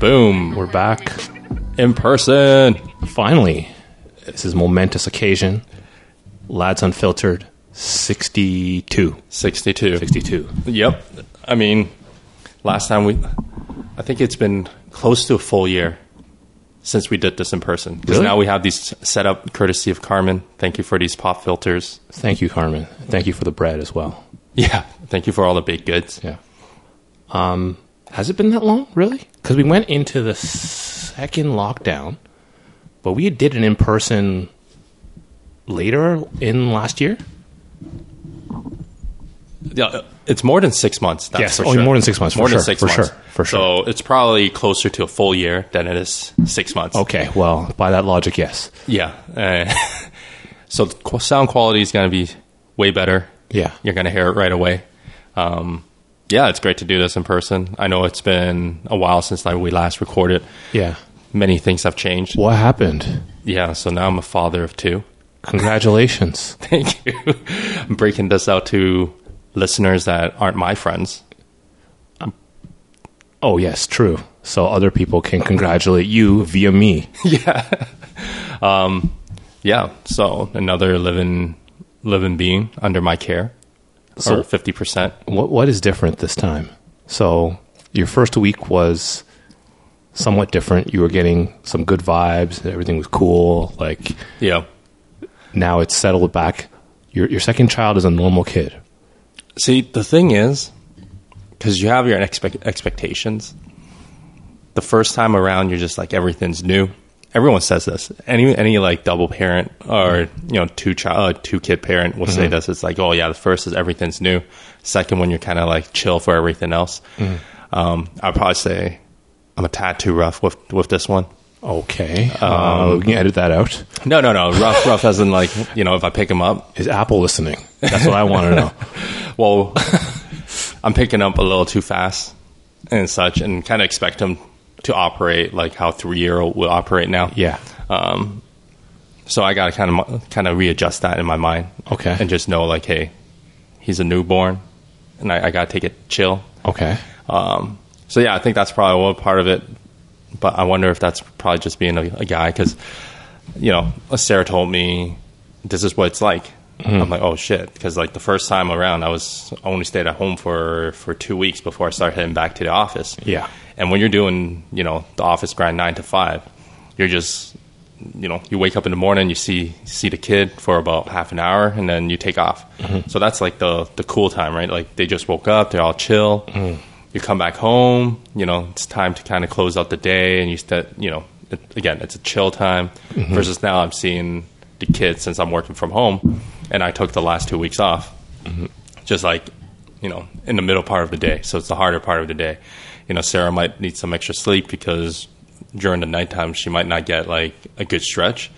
Boom. We're back. In person. Finally, this is a momentous occasion. Lads Unfiltered 62. 62. 62. Yep. I mean, last time we, I think it's been close to a full year since we did this in person. Because Really? now we have these set up courtesy of Carmen. Thank you for these pop filters. Thank you, Carmen. Thank you for the bread as well. Yeah. Thank you for all the baked goods. Yeah. Um, has it been that long, really? Because we went into the second lockdown, but we did an in person later in last year. Yeah, it's more than six months. That's Yes, for oh, sure. more than six months, for More than sure, six for months. sure, for sure. So it's probably closer to a full year than it is six months. Okay, well, by that logic, yes. Yeah. Uh, so the sound quality is going to be way better. Yeah. You're going to hear it right away. Um, yeah, it's great to do this in person. I know it's been a while since like, we last recorded. Yeah. Many things have changed. What happened? Yeah, so now I'm a father of two. Congratulations. Thank you. I'm breaking this out to listeners that aren't my friends. oh, yes, true. So other people can congratulate you via me. Yeah, Um, yeah, so another living living being under my care. So- fifty percent. What What is different this time? So your first week was somewhat different. You were getting some good vibes. Everything was cool. Like Yeah. now it's settled back. Your Your second child is a normal kid. See, the thing is, because you have your expect- expectations, the first time around, you're just like everything's new. Everyone says this. Any any like double parent or you know two child uh, two kid parent will say this. It's like, oh yeah, the first is everything's new. Second one, you're kind of like chill for everything else. Um, I'd probably say I'm a tad too rough with with this one. Okay, uh, we can edit that out. No, no, no. Rough, rough as in like you know if I pick him up, Is Apple listening? That's what I want to know. well, I'm picking up a little too fast and such, and kind of expect him to operate like how three year old will operate now. Yeah. So I got to kind of kind of readjust that in my mind. Okay. And just know like, hey, he's a newborn, and I, I got to take it chill. Okay. Um, so yeah, I think that's probably one part of it. But I wonder if that's probably just being a, a guy because, you know, Sarah told me this is what it's like. Mm-hmm. I'm like, oh shit, because like the first time around, I was only stayed at home for for two weeks before I started heading back to the office. Yeah. And when you're doing, you know, the office grind nine to five, you're just, you know, you wake up in the morning, you see see the kid for about half an hour, and then you take off. Mm-hmm. So that's like the the cool time, right? Like they just woke up, they're all chill. Mm-hmm. You come back home, you know, it's time to kind of close out the day, and you st- you know, it, again, it's a chill time. Versus now, I'm seeing the kids since I'm working from home, and I took the last two weeks off. Just like you know in the middle part of the day. So it's the harder part of the day. You know sarah might need some extra sleep because during the nighttime she might not get like a good stretch.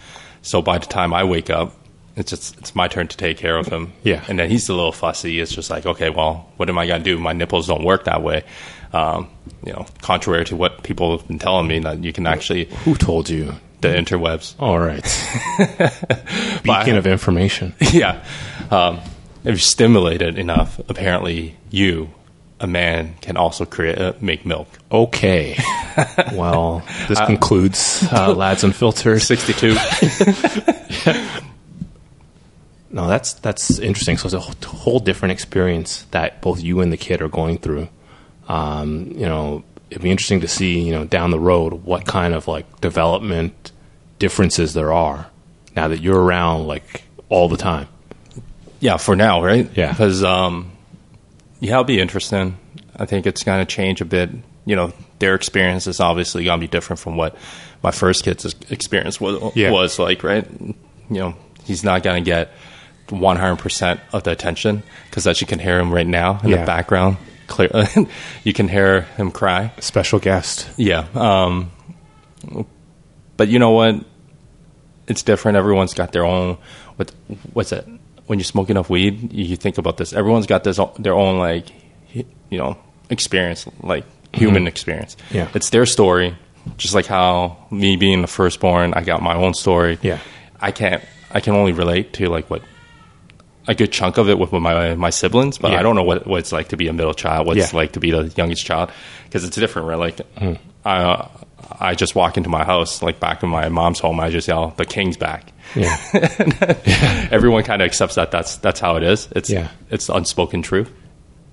So by the time i wake up it's just it's my turn to take care of him. Yeah. and then he's a little fussy. It's just like okay well what am i to do? My nipples don't work that way. Um, you know contrary to what people have been telling me that you can actually Who told you? The interwebs All right. Beacon of information. yeah. Um, if you stimulate it enough, apparently you, a man, can also create uh, make milk. Okay. Well, this concludes uh, Lads Unfiltered. Sixty-two. No, that's that's interesting. So it's a whole different experience that both you and the kid are going through. Um, you know, it'd be interesting to see, you know, down the road what kind of like development differences there are now that you're around like all the time. yeah, for now, right? Yeah. Because um, yeah, it'll be interesting. I think it's going to change a bit. You know, their experience is obviously going to be different from what my first kid's experience was Yeah. was like, right? You know, he's not going to get 100% of the attention because as you can hear him right now in Yeah. the background, clear, you can hear him cry. Special guest. Yeah. Um, but you know what? It's different. Everyone's got their own. What what's it? When you smoke enough weed, you think about this. Everyone's got this their own like you know experience, like human mm-hmm. experience. Yeah. it's their story. Just like how me being the firstborn, I got my own story. Yeah. I can't. I can only relate to like what a good chunk of it with my my siblings, but Yeah. I don't know what, what it's like to be a middle child, what it's Yeah. like to be the youngest child, because it's different, right? Like, hmm. I I just walk into my house, like back in my mom's home, I just yell, "The king's back." Yeah. Everyone kind of accepts that that's that's how it is. It's Yeah. it's unspoken truth.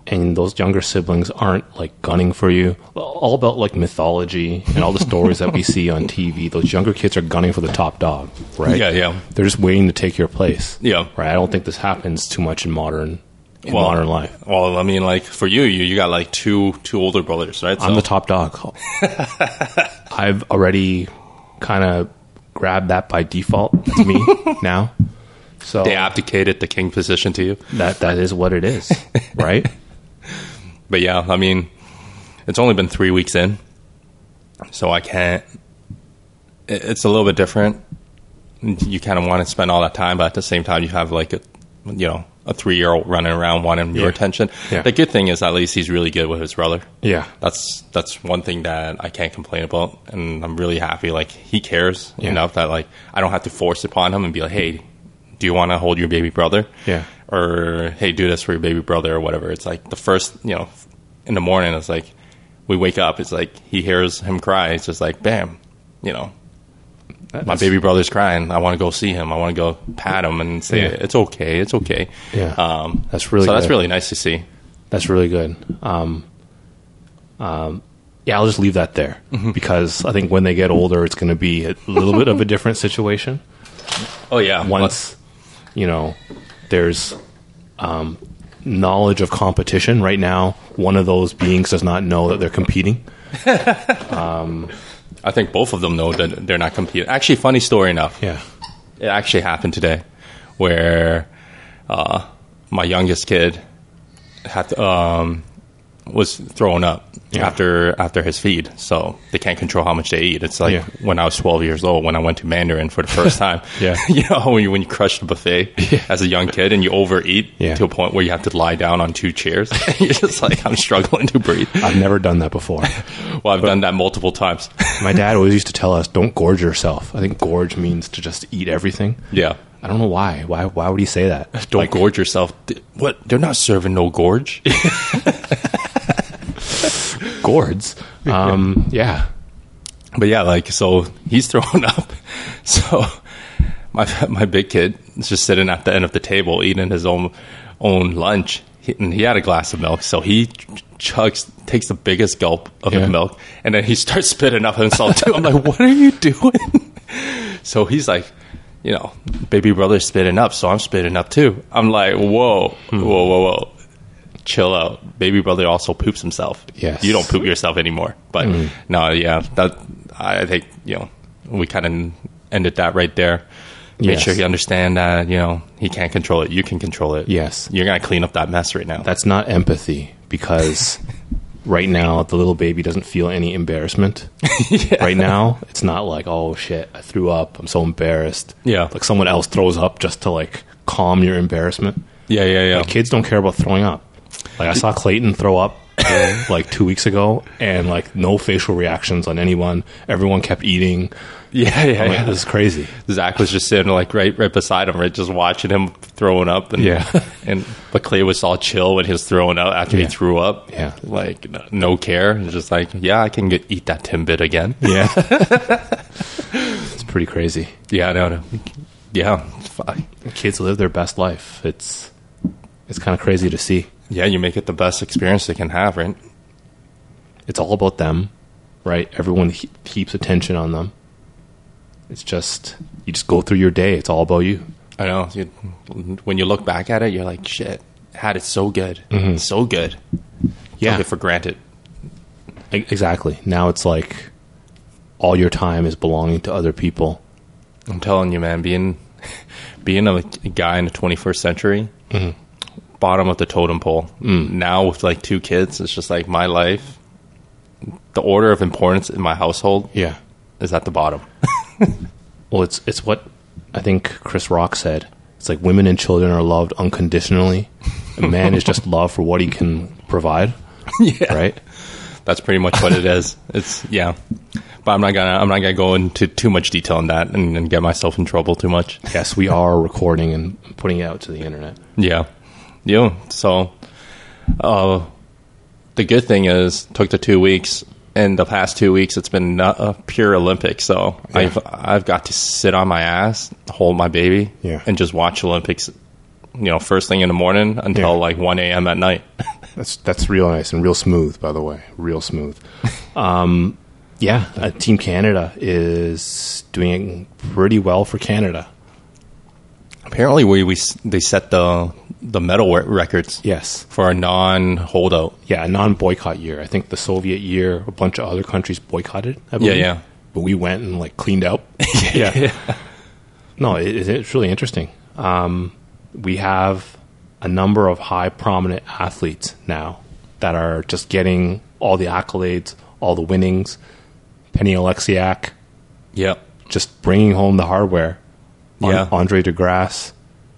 And those younger siblings aren't like gunning for you. All about like mythology and all the stories that we see on TV. Those younger kids are gunning for the top dog, right? Yeah, yeah. They're just waiting to take your place. Yeah. right. I don't think this happens too much in modern in Well, modern life. Well, I mean, like for you, you you got like two two older brothers, right? I'm the top dog. I've already kind of grabbed that by default. That's me now. So they abdicated the king position to you. that that is what it is, right? But yeah, I mean, it's only been three weeks in, so I can't. it- It's a little bit different. You kind of want to spend all that time, but at the same time, you have like a, you know, a three year old running around wanting your Yeah. attention. Yeah. The good thing is, at least he's really good with his brother. Yeah. That's that's one thing that I can't complain about, and I'm really happy. Like he cares Yeah. enough that like I don't have to force upon him and be like, "Hey, do you want to hold your baby brother?" Yeah. Or hey, do this for your baby brother or whatever. It's like the first, you know, in the morning. It's like we wake up. It's like he hears him cry. It's just like, bam, you know, my That's- baby brother's crying. I want to go see him. I want to go pat him and say Yeah. it's okay. It's okay. Yeah. Um, That's really so. That's really nice to see. That's really good. Um, um, yeah, I'll just leave that there Mm-hmm. because I think when they get older, it's going to be a little bit of a different situation. Oh yeah. Once, you know, there's um, knowledge of competition. Right now, one of those beings does not know that they're competing. I think both of them know that they're not competing. Actually, funny story enough. Yeah. It actually happened today, where uh, my youngest kid had to, um, was thrown up Yeah. after after his feed, so they can't control how much they eat. It's like Yeah. when I was 12 years old when I went to Mandarin for the first time. Yeah. you know when you when you crush the buffet as a young kid and you overeat Yeah. to a point where you have to lie down on two chairs. You're just like I'm struggling to breathe. I've never done that before. Well, I've done that multiple times. My dad always used to tell us, "Don't gorge yourself." I think gorge means to just eat everything. yeah. I don't know why. Why? Why would he say that? Don't Like, gorge yourself. What? They're not serving no gorge. Gourds. Um, yeah. But yeah, like so he's throwing up. So my my big kid is just sitting at the end of the table eating his own own lunch. He, and he had a glass of milk, so he ch- chugs, takes the biggest gulp of Yeah. the milk, and then he starts spitting up himself too. I'm like, what are you doing? so he's like, you know, baby brother's spitting up, so I'm spitting up too. I'm like, whoa, Hmm. whoa, whoa, whoa. Chill out. Baby brother also poops himself. Yes. You don't poop yourself anymore. But mm. no, yeah, that I think you know we kind of ended that right there. Make Yes. sure he understand that you know he can't control it. You can control it. Yes. you're gonna clean up that mess right now. That's not empathy because right now the little baby doesn't feel any embarrassment. Right now, it's not like, oh shit, I threw up. I'm so embarrassed. Yeah. Like someone else throws up just to like calm your embarrassment. yeah, yeah, yeah. Like kids don't care about throwing up. Like I saw Clayton throw up like two weeks ago, and like no facial reactions on anyone. Everyone kept eating. yeah, yeah, like, yeah. this is crazy. Zach was just sitting like right, right beside him, right, just watching him throwing up, and Yeah. and but Clay was all chill when he was throwing up after Yeah. he threw up, Yeah. like no, no care, just like yeah, I can get eat that timbit again, Yeah, it's pretty crazy. yeah, no, no. yeah. Kids live their best life. It's it's kind of crazy to see. Yeah, you make it the best experience they can have, right? It's all about them, right? Everyone he- keeps attention on them. It's just you just go through your day. It's all about you. I know. You, when you look back at it, you're like, shit, had it so good, mm-hmm. so good. Yeah. Took it for granted. Exactly. Now it's like all your time is belonging to other people. I'm telling you, man, being being a, guy in the 21st century, mm-hmm. Bottom of the totem pole. Mm. Now with like two kids, it's just like my life. The order of importance in my household Yeah. is at the bottom. Well, it's it's what I think Chris Rock said. It's like women and children are loved unconditionally. A man is just loved for what he can provide, yeah, right? That's pretty much what it is. It's yeah, but but I'm not gonna I'm not gonna go into too much detail on that and, and get myself in trouble too much. Yes, we are recording and putting it out to the internet. Yeah, yeah. So, uh, the good thing is took the two weeks. In the past two weeks, it's been a pure Olympics. So Yeah. I've I've got to sit on my ass, hold my baby, Yeah. and just watch Olympics. You know, first thing in the morning until Yeah. like one a.m. at night. That's that's real nice and real smooth, by the way, real smooth. Um, yeah, uh, Team Canada is doing pretty well for Canada. Apparently, we, we they set the the medal records Yes, for a non holdout. yeah, a non-boycott year. I think the Soviet year, a bunch of other countries boycotted. I Yeah, believe. yeah. But we went and like cleaned up. yeah. No, it, it's really interesting. Um, we have a number of high prominent athletes now that are just getting all the accolades, all the winnings. Penny Oleksiak Yep. just bringing home the hardware. Yeah. Andre DeGrasse,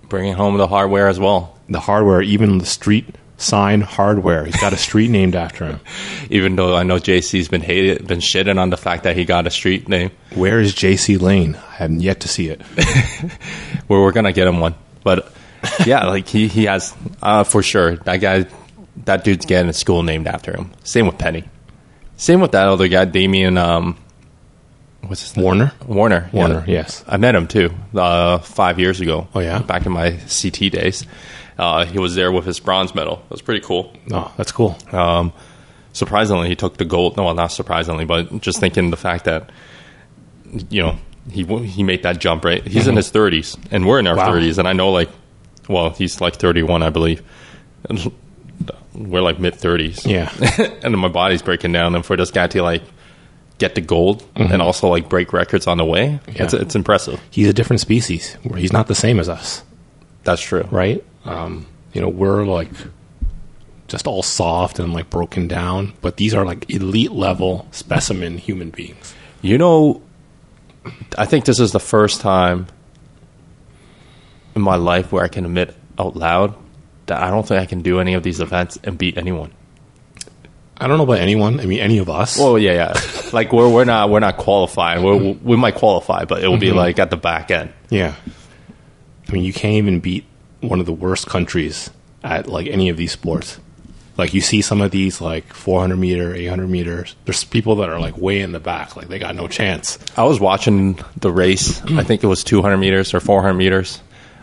Bringing home the hardware as well. the hardware, even the street sign hardware. He's got a street named after him. Even though I know JC's been hated, been shitting on the fact that he got a street name. Where is JC Lane? I haven't yet to see it. Where we're gonna get him one, but yeah, like he he has uh, for sure. That guy, that dude's getting a school named after him. Same with Penny. Same with that other guy, Damian. Um, what's his name? Warner? Warner. yeah. Warner, yes. I met him too uh, five years ago. Oh, yeah? back in my CT days. Uh, he was there with his bronze medal. It was pretty cool. Oh, that's cool. Um, surprisingly, he took the gold. No, well, not surprisingly, but just thinking the fact that you know he he made that jump. Right, he's in his thirties, and we're in our Mm-hmm. Wow. thirties, and I know like, well, he's like thirty-one, I believe. And We're like mid thirties, Yeah. and then my body's breaking down. And for this guy to like get the gold and also like break records on the way, Mm-hmm. Yeah. it's it's impressive. He's a different species he's not the same as us, That's true. right? Um, you know, we're like just all soft and like broken down, but these are like elite level specimen human beings. You know, I think this is the first time in my life where I can admit out loud that I don't think I can do any of these events and beat anyone. I don't know about anyone. I mean, any of us. Oh yeah, yeah. Like we're we're not we're not qualifying. We're, we might qualify, but it will be like at the back end. yeah. I mean, you can't even beat one of the worst countries at like any of these sports. Like you see some of these like 400 meter, 800 meters. There's people that are like way in the back, like they got no chance. I was watching the race. I think it was 200 meters or 400 meters.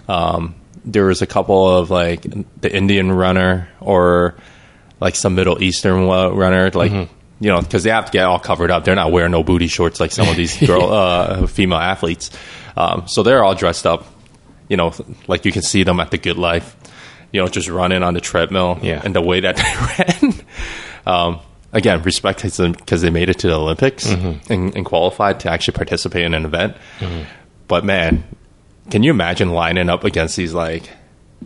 Um, there was a couple of like the Indian runner or like some Middle Eastern runner, like you know, because they have to get all covered up. They're not wearing no booty shorts like some of these girl, uh, female athletes. Um, so they're all dressed up. You know, like you can see them at the Good Life. You know, just running on the treadmill. Yeah. and the way that they ran. Um, again, respect to them because they made it to the Olympics Mm-hmm. and, and qualified to actually participate in an event. But man, can you imagine lining up against these like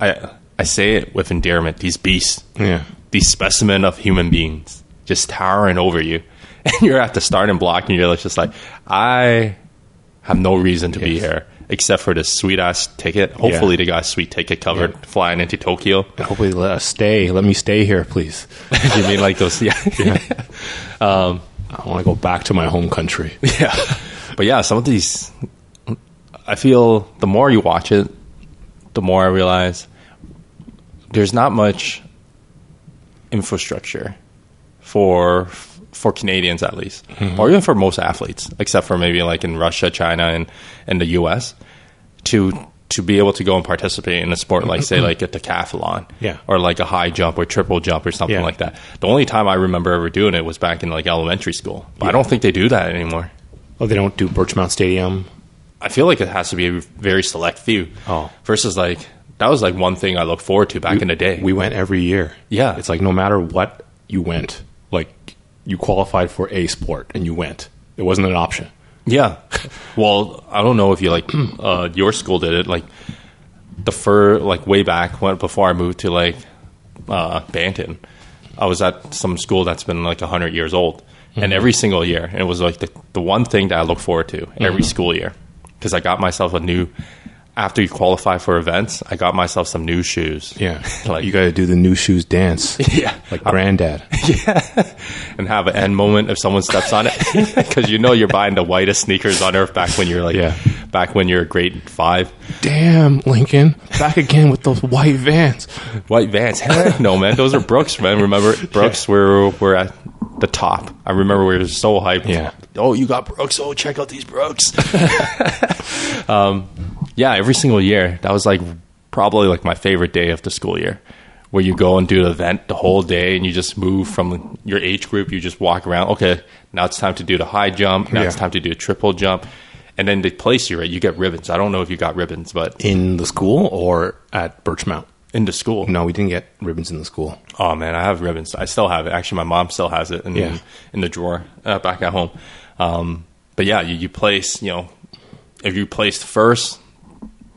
I I say it with endearment, these beasts, Yeah. these specimen of human beings just towering over you, and you're at the starting block and you're just like, I have no reason to be here except for this sweet ass ticket. Hopefully, they got a sweet ticket covered Yeah. flying into Tokyo. And hopefully let us stay. Let me stay here, please. you mean like those? Yeah. Um, I want to go back to my home country. Yeah. But yeah, some of these, I feel the more you watch it, the more I realize there's not much infrastructure for for Canadians at least, mm-hmm. or even for most athletes, except for maybe like in Russia, China, and and the U.S. to to be able to go and participate in a sport like say like a decathlon, Yeah. or like a high jump or triple jump or something Yeah. like that. The only time I remember ever doing it was back in like elementary school, but I don't think they do that anymore. Oh, they don't do Birchmount Stadium. I feel like it has to be a very select few. Oh. versus like that was like one thing I looked forward to back in the day. We went every year. Yeah. It's like no matter what you went, you qualified for a sport and you went. It wasn't an option. yeah. Well, I don't know if you like uh, your school did it like the fur like way back when before I moved to like uh, Banton. I was at some school that's been like hundred years old, and every single year, it was like the the one thing that I look forward to every school year because I got myself a new after you qualify for events, I got myself some new shoes. Yeah, Like- you got to do the new shoes dance. Yeah. like granddad. Yeah, and have an end moment if someone steps on it because you know you're buying the whitest sneakers on earth back when you're like Yeah. back when you're grade five Damn, Lincoln, back again with those white vans. white vans no man those are brooks man remember brooks Where we're at the top. I remember we were so hyped. Yeah. oh you got brooks. Oh check out these brooks. Um yeah every single year. That was like probably like my favorite day of the school year where you go and do an event the whole day and you just move from your age group. You just walk around. Okay now it's time to do the high jump. Now it's time to do a triple jump. And then they place you right? You get ribbons. I don't know if you got ribbons but In the school or at Birchmount? In the school No, we didn't get ribbons in the school. Oh man, I have ribbons. I still have it. Actually, my mom still has it in Yeah. in the drawer uh, back at home. Um, but yeah, you, you place. You know, if you placed first,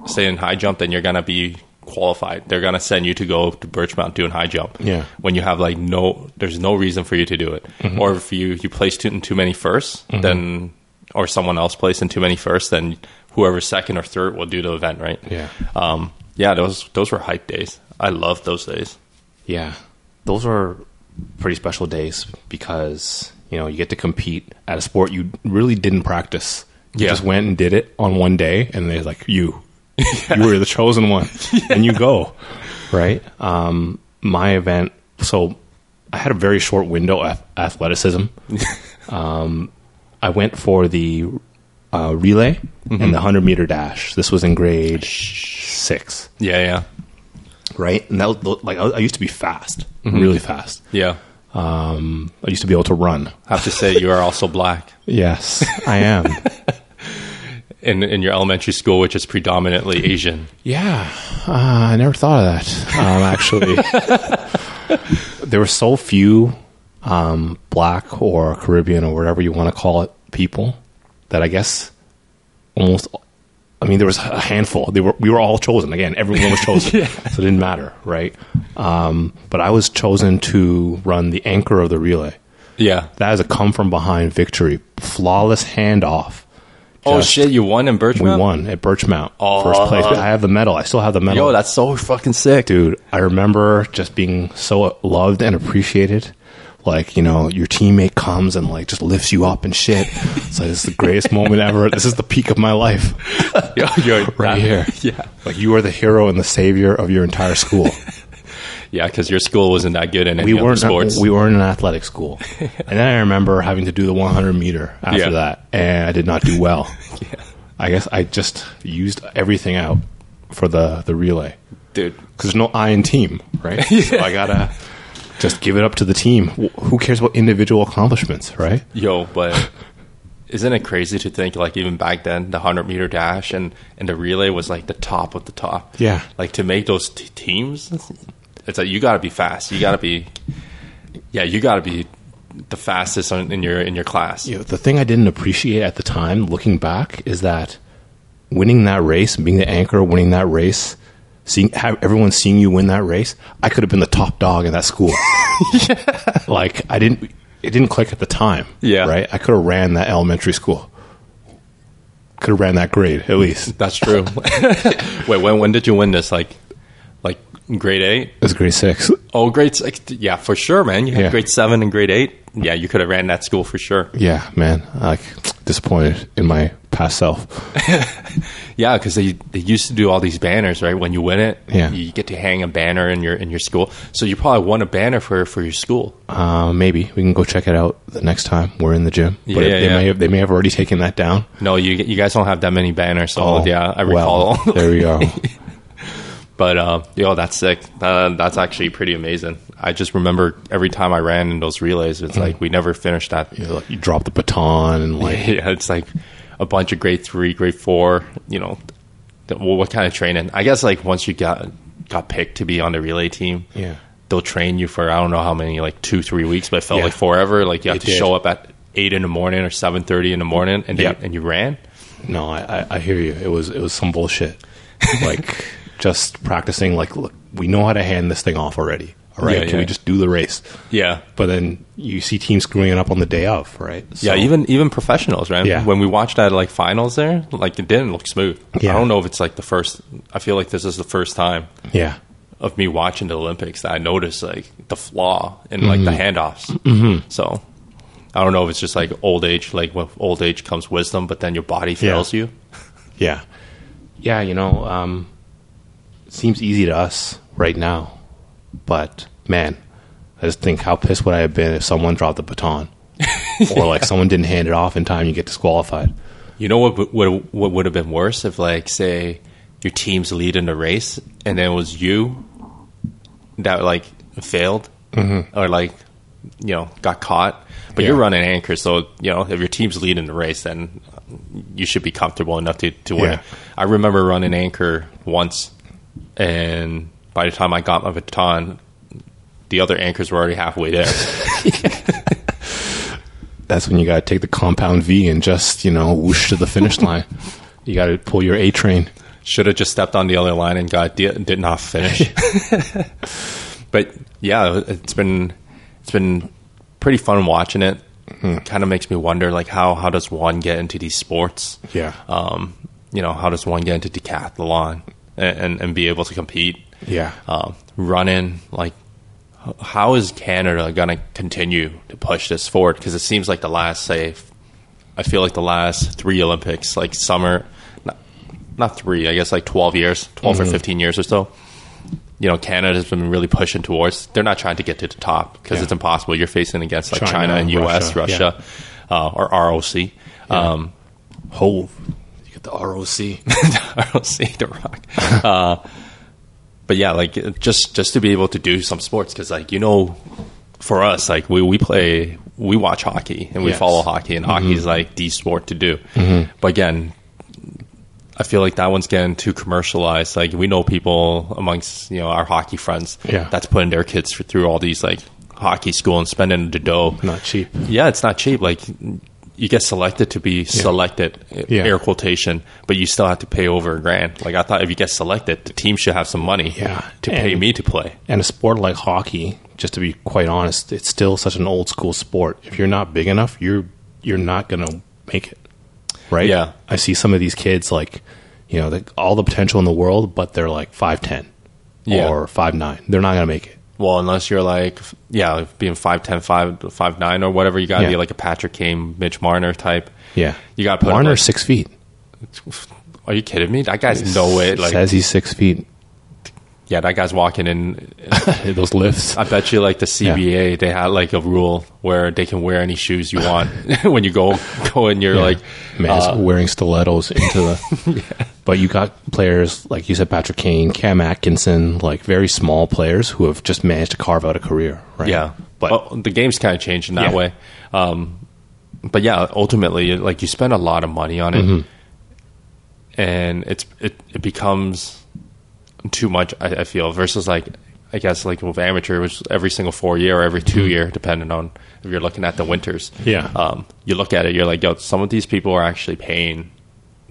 say in high jump, then you're gonna be qualified. They're gonna send you to go to Birchmount doing high jump. Yeah. When you have like no, there's no reason for you to do it. Mm-hmm. Or if you you place too, in too many 1st then or someone else placed in too many first, then whoever's second or third will do the event, right? Yeah. Um, yeah, those those were hype days. I loved those days. Yeah, those were pretty special days because you know you get to compete at a sport you really didn't practice. You Yeah. just went and did it on one day, and they're like, "You, you were the chosen one," and you go right. Um, my event, so I had a very short window of athleticism. um, I went for the uh, relay and the hundred meter dash. This was in grade six Yeah, yeah, right? And that was, like I used to be fast, really fast. yeah. Um, I used to be able to run. I have to say you are also black Yes, I am. in in your elementary school, which is predominantly Asian. yeah, uh, I never thought of that. Um, actually, there were so few um, black or Caribbean or whatever you want to call it people that I guess almost. I mean, there was a handful. They were we were all chosen again. Everyone was chosen, so it didn't matter, right? Um, but I was chosen to run the anchor of the relay. Yeah. That is a come from behind victory. Flawless handoff. Oh shit! You won in Birchmount. We won at Birchmount. Oh. First place. I have the medal. I still have the medal. Yo, that's so fucking sick, Dude, I remember just being so loved and appreciated. Like, you know, your teammate comes and like just lifts you up and shit. It's like, this is the greatest moment ever. This is the peak of my life. Yo, yo, Right here. Yeah, Like, you are the hero and the savior of your entire school. yeah. Because your school wasn't that good in any we weren't sports. we weren't an athletic school, and then I remember having to do the 100 meter after Yeah. that, and I did not do well. yeah. I guess I just used everything out for the the relay Dude, because there's no I in team, right? So I gotta just give it up to the team. Who cares about individual accomplishments, right? yo, but isn't it crazy to think like even back then the hundred meter dash and and the relay was like the top of the top. Yeah. Like to make those t- teams, it's like you got to be fast. You got to be, yeah, you got to be the fastest on, in your in your class. You know, the thing I didn't appreciate at the time, looking back, is that winning that race, being the anchor, winning that race, seeing have everyone seeing you win that race, I could have been the top dog in that school. Like I didn't, it didn't click at the time. Yeah. right. I could have ran that elementary school. Could have ran that grade at least. That's true. Wait, when when did you win this? Like, like grade eight? It was grade six. Oh, grade six. Yeah, for sure, man. You had Yeah. grade seven and grade eight. Yeah, you could have ran that school for sure. Yeah, man. Like disappointed in my past self. Yeah, because they they used to do all these banners, right? When you win it, Yeah. you get to hang a banner in your in your school. So you probably won a banner for for your school. Uh, maybe we can go check it out the next time we're in the gym. But Yeah, they yeah. may have they may have already taken that down. No, you you guys don't have that many banners. So Oh, yeah, I well, recall. there we go. But uh, yo, that's sick. Uh, that's actually pretty amazing. I just remember every time I ran in those relays, it's like we never finished that. you, know, like, you drop the baton and like Yeah, it's like a bunch of grade three, grade four. You know, th- well, what kind of training? I guess like once you got got picked to be on the relay team, yeah. they'll train you for I don't know how many, like two, three weeks, but it felt Yeah. like forever. Like you have It to did. show up at eight in the morning or seven thirty in the morning, and Yep. they, and you ran. No, I, I, I hear you. It was it was some bullshit. like just practicing. Like, look, we know how to hand this thing off already. All right, Yeah, can yeah. we just do the race? Yeah. But then you see teams screwing it up on the day of, right? So- yeah, even even professionals, right? Yeah. When we watched that like finals there, like it didn't look smooth. Yeah. I don't know if it's like the first. I feel like this is the first time yeah, of me watching the Olympics that I noticed like the flaw in like the Mm-hmm. handoffs. So I don't know if it's just like old age. Like when old age comes wisdom, but then your body fails you. yeah, yeah. You know, um, seems easy to us right now, but man, I just think how pissed would I have been if someone dropped the baton, or like someone didn't hand it off in time, you get disqualified. You know what would what would have been worse if like say your team's lead in the race and then it was you that like failed mm-hmm. or like you know got caught, but you're running anchor, so you know if your team's leading the race, then you should be comfortable enough to to win. Yeah. I remember running anchor once, and by the time I got my baton. The other anchors were already halfway there. That's when you got to take the compound V and just you know whoosh to the finish line. You got to pull your A train. Should have just stepped on the other line and got di- did not finish. but yeah, it's been it's been pretty fun watching it. Kind of makes me wonder, like how how does one get into these sports? Yeah. Um, you know, how does one get into decathlon and and, be able to compete? Yeah. Um, running, like how is Canada going to continue to push this forward? Because it seems like the last, say, I feel like the last three Olympics, like summer, not, not three, I guess like 12 years, 12 or 15 years or so. You know, Canada's been really pushing towards. They're not trying to get to the top because Yeah. it's impossible. You're facing against like China, China, and U.S., Russia, Russia, uh, or ROC. Um, Hove. You get the ROC. ROC, The Rock. Uh, but yeah, like just just to be able to do some sports because like you know, for us like we we play we watch hockey and we Yes. follow hockey and hockey is like the sport to do. But again, I feel like that one's getting too commercialized. Like we know people amongst you know our hockey friends Yeah. that's putting their kids through all these like hockey school and spending the dough. Not cheap. Yeah, it's not cheap. Like you get selected to be selected, uh, Yeah. air quotation, but you still have to pay over a grand. Like I thought, if you get selected, the team should have some money, Yeah. to pay me to play. And a sport like hockey, just to be quite honest, it's still such an old school sport. If you're not big enough, you're you're not going to make it. Right? Yeah. I see some of these kids like, you know, they, all the potential in the world, but they're like 5'10 Yeah. or 5'9. They're not going to make it. Well, unless you're like, yeah, being 5'10", 5, 5'9", or whatever, you got to Yeah. be like a Patrick Kane, Mitch Marner type. Yeah. You gotta put him, Marner's like- 6 feet. Are you kidding me? That guy's no way. Like, Says he's 6 feet. yeah, that guy's walking in. Those lifts. I bet you, like the CBA, they had like a rule where they can wear any shoes you want when you go go and you're Yeah. like, Man's uh, wearing stilettos into the. But you got players like you said, Patrick Kane, Cam Atkinson, like very small players who have just managed to carve out a career. Right? Yeah, but Well, the game's kind of changed in that Yeah. way. Um, but yeah, ultimately, like you spend a lot of money on it, Mm-hmm. and it's it, it becomes too much. I, I feel versus like I guess like with amateur, which every single four year or every 2 year, depending on if you're looking at the winters. Mm-hmm. Yeah. um, you look at it, you're like, yo, some of these people are actually paying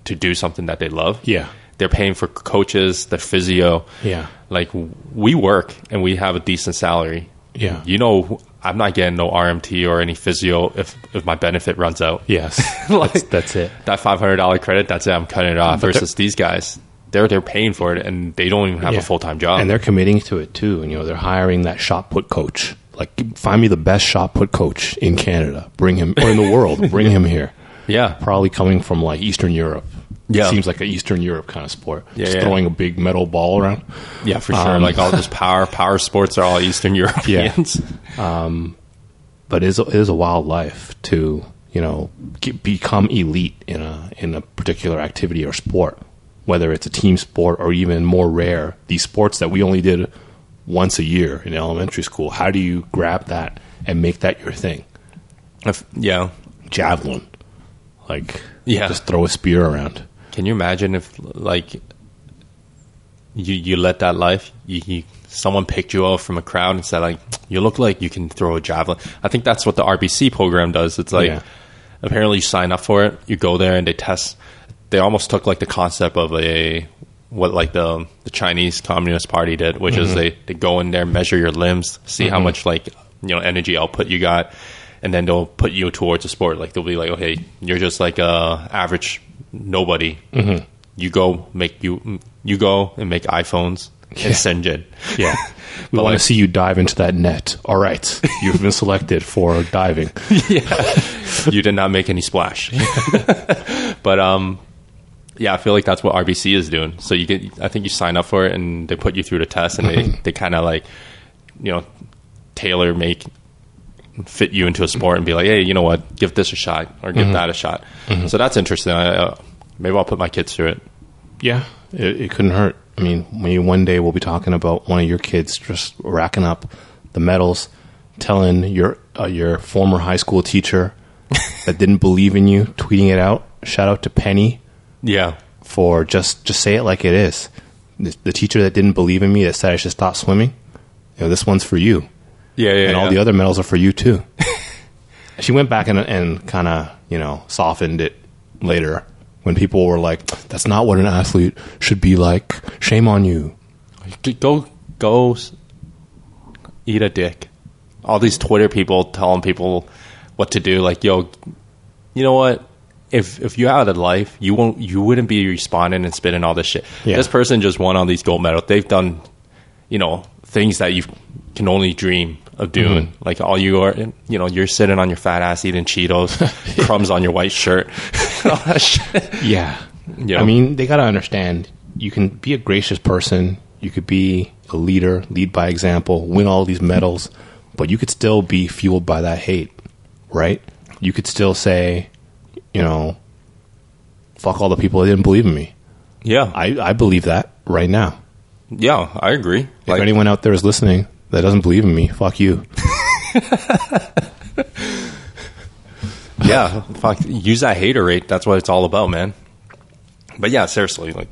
to do something that they love. Yeah. they're paying for coaches, their physio. Yeah. like we work and we have a decent salary. Yeah. You know, I'm not getting no RMT or any physio if if my benefit runs out. yes, Like- that's, that's it. That five hundred dollar credit, that's it. I'm cutting it off. But versus these guys, they're they're paying for it and they don't even have Yeah. a full time job. and they're committing to it too. And you know, they're hiring that shot put coach. Like, find me the best shot put coach in Canada. Bring him, or in the world. Bring him here. yeah, Probably coming from like Eastern Europe. Yeah. seems like an Eastern Europe kind of sport. Yeah, Just yeah. throwing a big metal ball around. yeah, for sure. Um, like all this power power sports are all Eastern Europeans. but it is a, it is a wild life to you know get, become elite in a in a particular activity or sport, whether it's a team sport or even more rare these sports that we only did once a year in elementary school. How do you grab that and make that your thing? If- yeah. Javelin, like Yeah. just throw a spear around. Can you imagine if like you you let that life you, you someone picked you up from a crowd and said like you look like you can throw a javelin. I think that's what the RBC program does. It's like Yeah. apparently you sign up for it, you go there and they test. They almost took like the concept of a what like the the Chinese Communist Party did, which is mm-hmm. they they go in there, measure your limbs, see how mm-hmm. much like you know energy output you got, and then they'll put you towards a sport. Like they'll be like, okay, you're just like a average nobody. You go make you you go and make iPhones Yeah. and Shenzhen. Yeah. We But want like- to see you dive into that net. All right. You've been selected for diving. yeah, you did not make any splash. but um, yeah, I feel like that's what RBC is doing. So you get, I think you sign up for it, and they put you through the test, and they they kind of like, you know, tailor make fit you into a sport and be like, hey, you know what, give this a shot or give that a shot. So that's interesting. I, uh, maybe I'll put my kids through it. Yeah. It, it couldn't hurt. I mean, you one day we'll be talking about one of your kids just racking up the medals, telling your uh, your former high school teacher that didn't believe in you, tweeting it out. Shout out to Penny Yeah, for just just say it like it is. The, the teacher that didn't believe in me that said I should stop swimming. You know, this one's for you. Yeah, yeah. and all the other medals are for you too. she went back and, and kind of you know softened it later when people were like, "That's not what an athlete should be like." Shame on you. go go eat a dick. All these Twitter people telling people what to do. Like, yo, you know what? If if you had a life, you won't you wouldn't be responding and spitting all this shit. Yeah. This person just won all these gold medals. They've done, you know, things that you can only dream of doing. Mm-hmm. Like all you are, you know, you're sitting on your fat ass eating Cheetos, crumbs on your white shirt, all that shit. Yeah. Yeah. I mean, they got to understand you can be a gracious person, you could be a leader, lead by example, win all these medals, but you could still be fueled by that hate, right? You could still say, you know, fuck all the people that didn't believe in me. Yeah, I, I believe that right now. yeah, I agree. If anyone out there is listening that doesn't believe in me, fuck you. yeah, fuck, use that hater rate. That's what it's all about, man. But yeah, seriously, like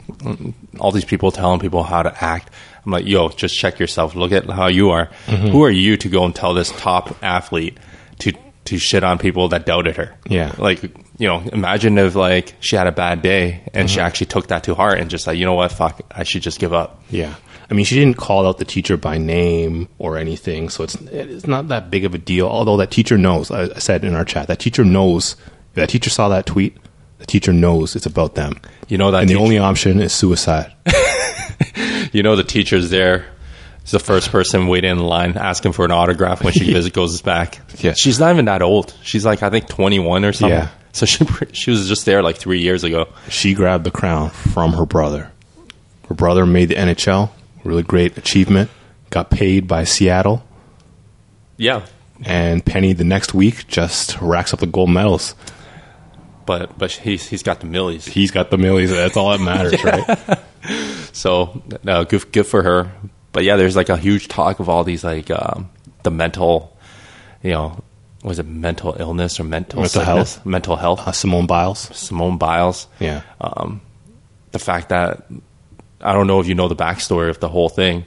all these people telling people how to act. I'm like, yo, just check yourself. Look at how you are. Mm-hmm. Who are you to go and tell this top athlete to to shit on people that doubted her? Yeah. like you know, imagine if like she had a bad day and Mm-hmm. she actually took that to heart and just like, you know what, fuck, I should just give up. Yeah. I mean, she didn't call out the teacher by name or anything, so it's it's not that big of a deal. Although that teacher knows, I, I said in our chat, that teacher knows. If that teacher saw that tweet, the teacher knows it's about them. You know that and the only option is suicide. you know the teacher's there. Is the first person waiting in line asking for an autograph when she goes back. Yeah. she's not even that old. She's like I think twenty one or something. Yeah. So she she was just there like three years ago. she grabbed the crown from her brother. Her brother made the NHL, really great achievement. Got paid by Seattle, Yeah, and Penny the next week just racks up the gold medals. but but he's he's got the millies. He's got the millies. That's all that matters, right? So uh, good good for her. But yeah, there's like a huge talk of all these like um, the mental, you know, was it mental illness or mental Mental sickness? health. Mental health. Uh, Simone Biles. Simone Biles. Yeah. the fact that I don't know if you know the backstory of the whole thing.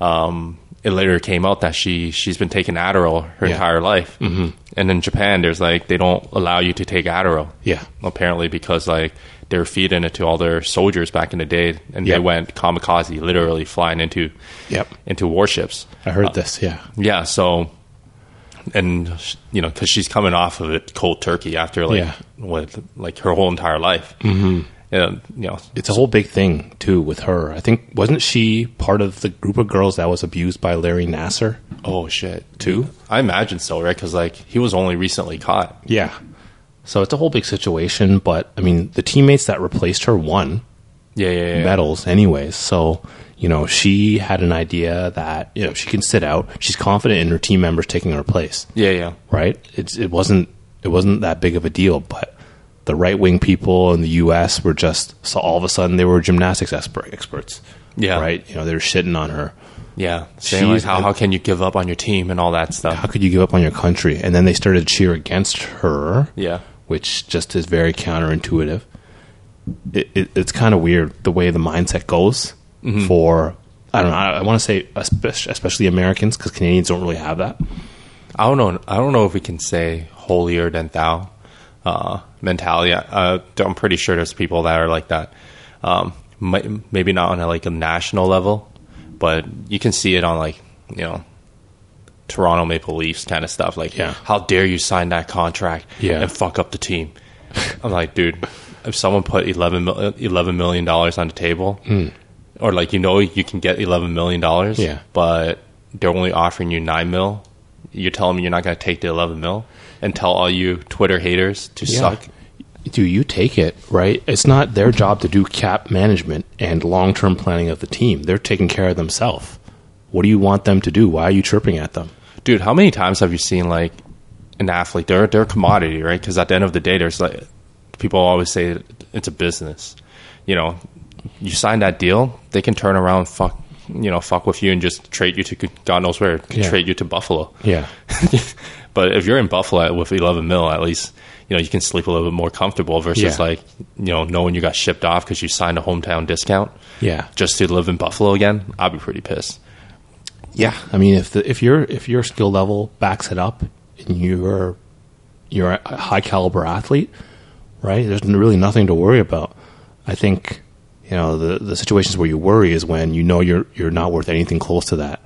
Um, it later came out that she she's been taking Adderall her Yeah. entire life, mm-hmm. and in Japan, there's like they don't allow you to take Adderall. Yeah. apparently because like they were feeding it to all their soldiers back in the day, and Yep. they went kamikaze, literally flying into Yep. into warships. I heard this. Yeah. Yeah, so and you know because she's coming off of it cold turkey after like Yeah. what like her whole entire life. Mm-hmm. And, you know, It's a whole big thing too with her. I think wasn't she part of the group of girls that was abused by Larry Nassar? oh shit, Too? I imagine so, right? Because like he was only recently caught. Yeah. So it's a whole big situation, but I mean, the teammates that replaced her won Yeah, yeah, yeah. medals anyways. So, you know, she had an idea that, you know, she can sit out. She's confident in her team members taking her place, Yeah, yeah. right? It's it wasn't it wasn't that big of a deal, but the right wing people in the US were just so all of a sudden they were gymnastics expert experts. Yeah. Right? You know, they were shitting on her. Yeah, saying like She's- how how can you give up on your team and all that stuff. How could you give up on your country? And then they started to cheer against her. Yeah, which just is very counterintuitive. It, it, it's kind of weird the way the mindset goes for I don't know. I, I want to say especially, especially Americans because Canadians don't really have that. I don't know. I don't know if we can say holier than thou uh, mentality. Uh, I'm pretty sure there's people that are like that. Um, maybe not on a, like a national level, but you can see it on like you know Toronto Maple Leafs kind of stuff. Like, Yeah. how dare you sign that contract Yeah. and fuck up the team? I'm like, dude, if someone put 11, mil- $11 million on the table, or like you know you can get eleven million dollars. Yeah. but they're only offering you nine mil. You're telling me you're not going to take the eleven mil and tell all you Twitter haters to Yeah. suck. do you take it right it's not their job to do cap management and long-term planning of the team they're taking care of themselves what do you want them to do why are you chirping at them Dude, how many times have you seen like an athlete? They're they're a commodity, right? Because at the end of the day, there's like people always say it's a business. You know, you sign that deal, they can turn around, fuck, you know, fuck with you and just trade you to God knows where, Yeah. trade you to Buffalo. yeah but if you're in Buffalo with 11 mil, at least you know you can sleep a little bit more comfortable versus Yeah. like you know knowing you got shipped off because you signed a hometown discount yeah just to live in Buffalo again. I'd be pretty pissed. yeah i mean if the if your if your skill level backs it up and you're you're a high caliber athlete right there's really nothing to worry about i think you know the the situations where you worry is when you know you're you're not worth anything close to that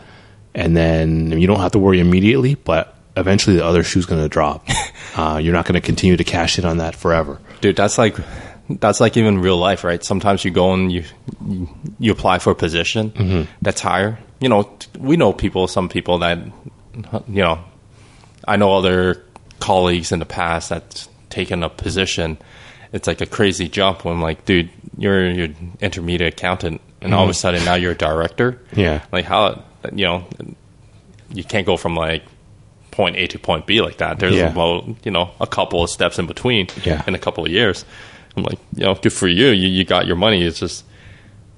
and then you don't have to worry immediately but eventually the other shoe's going to drop. Uh, you're not going to continue to cash in on that forever. Dude that's like that's like even real life right? Sometimes you go and you you apply for a position that's higher. You know we know people some people that you know i know other colleagues in the past that's taken a position. It's like a crazy jump when like dude you're you're intermediate accountant and all of a sudden now you're a director. Yeah. like how you know you can't go from like point A to point B like that. There's Yeah. about you know a couple of steps in between Yeah. in a couple of years. I'm like, you know, good for you. You, you got your money. It's just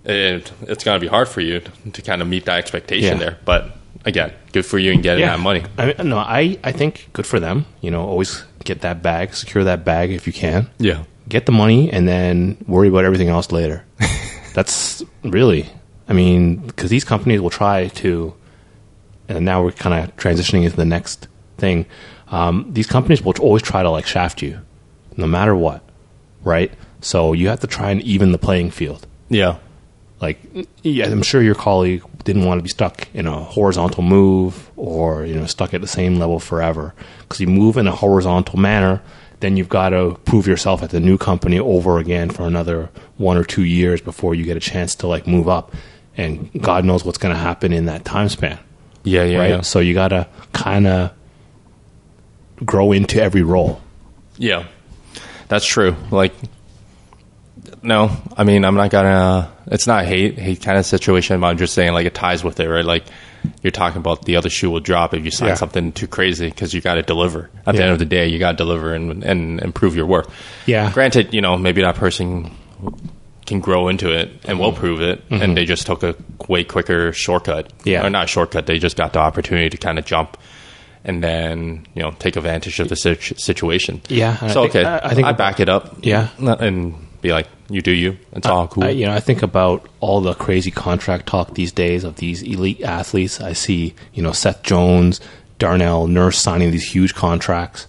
it, it's gonna be hard for you to, to kind of meet that expectation Yeah. there. But again, good for you in getting that money. I mean, no I, I think good for them you know always get that bag secure that bag if you can Yeah, get the money and then worry about everything else later. That's really, I mean, because these companies will try to, and now we're kind of transitioning into the next thing. Um, these companies will always try to like shaft you, no matter what, right? So you have to try and even the playing field. yeah, Like, yeah, I'm sure your colleague didn't want to be stuck in a horizontal move or you know stuck at the same level forever. Because you move in a horizontal manner, then you've got to prove yourself at the new company over again for another one or two years before you get a chance to like move up. And God knows what's going to happen in that time span, yeah, yeah, right? yeah. So you got to kind of grow into every role. Yeah, that's true. Like, no, I mean, I'm not gonna. It's not hate hate kind of situation, but I'm just saying like it ties with it, right? Like you're talking about the other shoe will drop if you sign Yeah. something too crazy because you got to deliver. At the end of the day, you got to deliver and and improve your work. Yeah. Granted, you know maybe that person can grow into it and will prove it, and they just took a way quicker shortcut. Mm-hmm. Yeah. or not shortcut. They just got the opportunity to kind of jump. And then you know take advantage of the situ- situation. Yeah, and I So think- okay, I- I I, back it up. Yeah. and be like, you do you. It's all cool. I, you know, I think about all the crazy contract talk these days of these elite athletes. I see, you know, Seth Jones, Darnell Nurse signing these huge contracts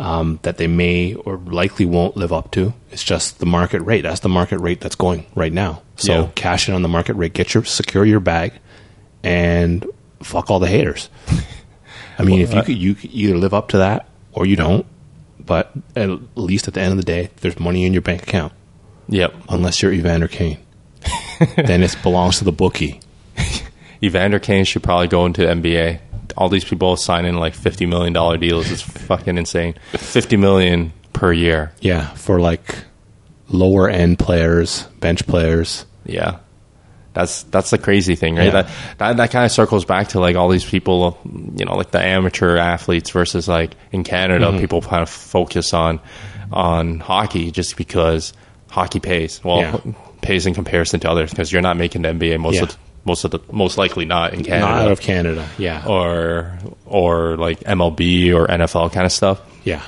um, that they may or likely won't live up to. It's just the market rate. That's the market rate that's going right now. So Yeah. cash in on the market rate, get your secure your bag, and fuck all the haters. I mean, if you could, you could either live up to that or you don't. But at least at the end of the day, there's money in your bank account yep. unless you're Evander Kane. then it belongs to the bookie. Evander Kane should probably go into NBA. All these people signing like fifty million dollar deals is fucking insane. Fifty million per year. Yeah, for like lower end players, bench players. Yeah. That's that's the crazy thing, right? Yeah. That that, that kind of circles back to like all these people, you know, like the amateur athletes versus like in Canada, Mm-hmm. people kind of focus on on hockey just because hockey pays. Well, Yeah. pays in comparison to others because you're not making the NBA most Yeah. of most of the most likely not in Canada Not out of Canada. Yeah. or or like MLB or NFL kind of stuff. Yeah.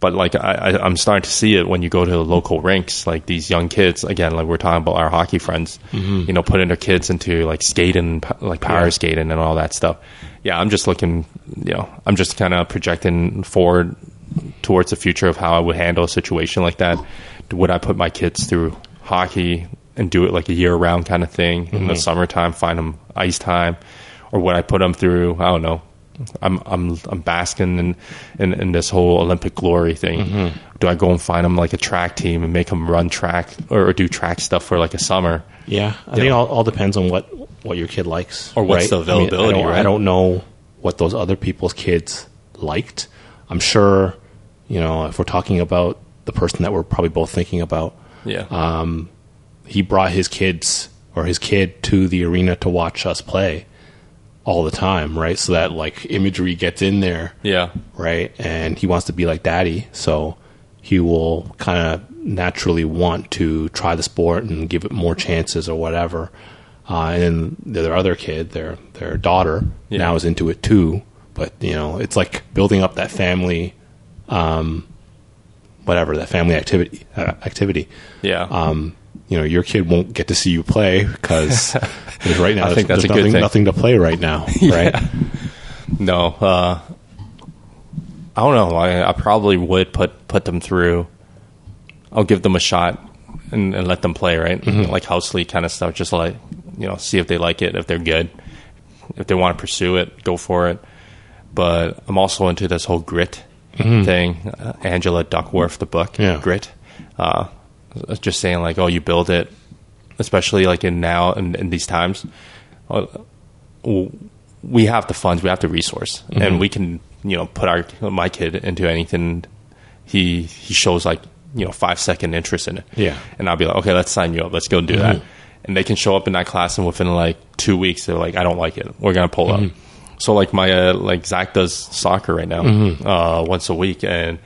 But like I, I, I'm starting to see it when you go to the local rinks, like these young kids. Again, like we're talking about our hockey friends, you know, putting their kids into like skating, like power Mm-hmm. Yeah. skating, and all that stuff. Yeah, I'm just looking, you know, I'm just kind of projecting forward towards the future of how I would handle a situation like that. Would I put my kids through hockey and do it like a year round kind of thing. In the summertime, find them ice time, or would I put them through? I don't know. I'm I'm I'm basking in in, in this whole Olympic glory thing. Do I go and find them like a track team and make them run track or, or do track stuff for like a summer? Yeah, I think it all, all depends on what what your kid likes Or what's the I mean, I availability, don't, I don't know what those other people's kids liked. I'm sure, you know, if we're talking about the person that we're probably both thinking about, Yeah, Uh, he brought his kids or his kid to the arena to watch us play all the time, right? So that like imagery gets in there, yeah, right? And he wants to be like daddy, so he will kind of naturally want to try the sport and give it more chances or whatever. Uh, and then their other kid, their their daughter, Yeah. now is into it too. But you know, it's like building up that family, um, whatever that family activity uh, activity. yeah. Um, you know, your kid won't get to see you play because right now I think there's, that's there's nothing, thing. nothing to play right now, right? No, uh, I don't know. I, I probably would put put them through. I'll give them a shot and, and let them play, right? Mm-hmm. Like house league kind of stuff. Just like you know, see if they like it, if they're good, if they want to pursue it, go for it. But I'm also into this whole grit thing. Uh, Angela Duckworth, the book, Mm-hmm. Yeah. Grit. Uh, just saying like, oh, you build it, especially like in now in, in these times. Uh, we have the funds, we have the resource, Mm-hmm. and we can, you know, put our my kid into anything. He he shows like you know five second interest in it, Yeah. and I'll be like, okay, let's sign you up, let's go do that, and they can show up in that class, and within like two weeks, they're like, I don't like it, we're gonna pull up. So like my uh, like Zach does soccer right now, uh, once a week, and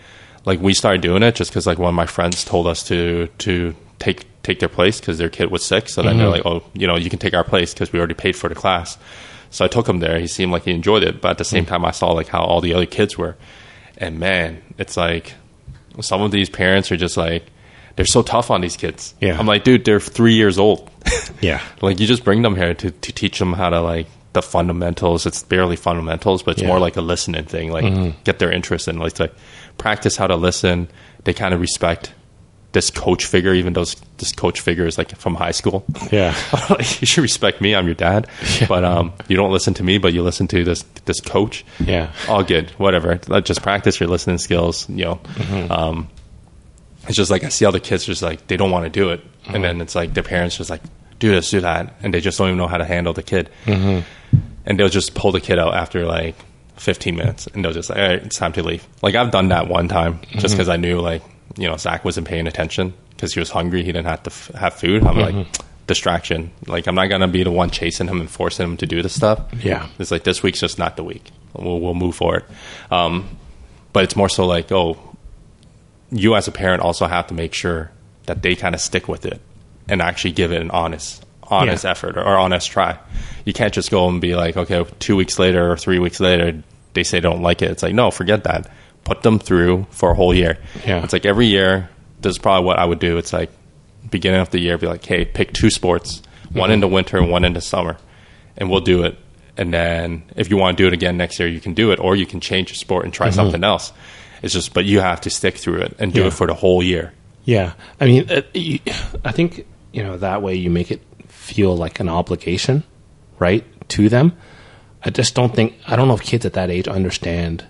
like we started doing it just because like one of my friends told us to to take take their place because their kid was sick. So then they're mm-hmm. like, oh, you know, you can take our place because we already paid for the class. So I took him there. He seemed like he enjoyed it, but at the same mm. time, I saw like how all the other kids were, and man, it's like some of these parents are just like they're so tough on these kids. Yeah. I'm like, dude, they're three years old. Yeah. like you just bring them here to, to teach them how to like the fundamentals. It's barely fundamentals, but it's Yeah. more like a listening thing. Like mm-hmm. get their interest in like to practice how to listen. They kind of respect this coach figure, even though this coach figure is like from high school. Yeah. like, you should respect me. I'm your dad, but um, you don't listen to me, but you listen to this this coach. Yeah. all good, whatever. Let just practice your listening skills. You know, Mm-hmm. um, it's just like I see other kids just like they don't want to do it, Mm-hmm. and then it's like their parents just like do this, do that, and they just don't even know how to handle the kid, Mm-hmm. and they'll just pull the kid out after like 15 minutes, and they'll just like, all right, it's time to leave. Like I've done that one time just Mm-hmm. because I knew like you know Zach wasn't paying attention because he was hungry, he didn't have to f- have food. I'm like Mm-hmm. distraction. Like I'm not gonna be the one chasing him and forcing him to do this stuff. Yeah. It's like this week's just not the week. We'll, we'll move forward. Um, but it's more so like, oh, you as a parent also have to make sure that they kind of stick with it and actually give it an honest, honest Yeah. effort or, or honest try. You can't just go and be like, okay, two weeks later or three weeks later, they say they don't like it. It's like, no, forget that. Put them through for a whole year. Yeah. It's like every year, this is probably what I would do. It's like beginning of the year, be like, hey, pick two sports, one mm-hmm. in the winter and one in the summer, and we'll do it. And then if you want to do it again next year, you can do it, or you can change your sport and try mm-hmm. something else. It's just, but you have to stick through it and do Yeah. it for the whole year. Yeah, I mean, I think you know that way you make it feel like an obligation, right, to them. I just don't think I don't know if kids at that age understand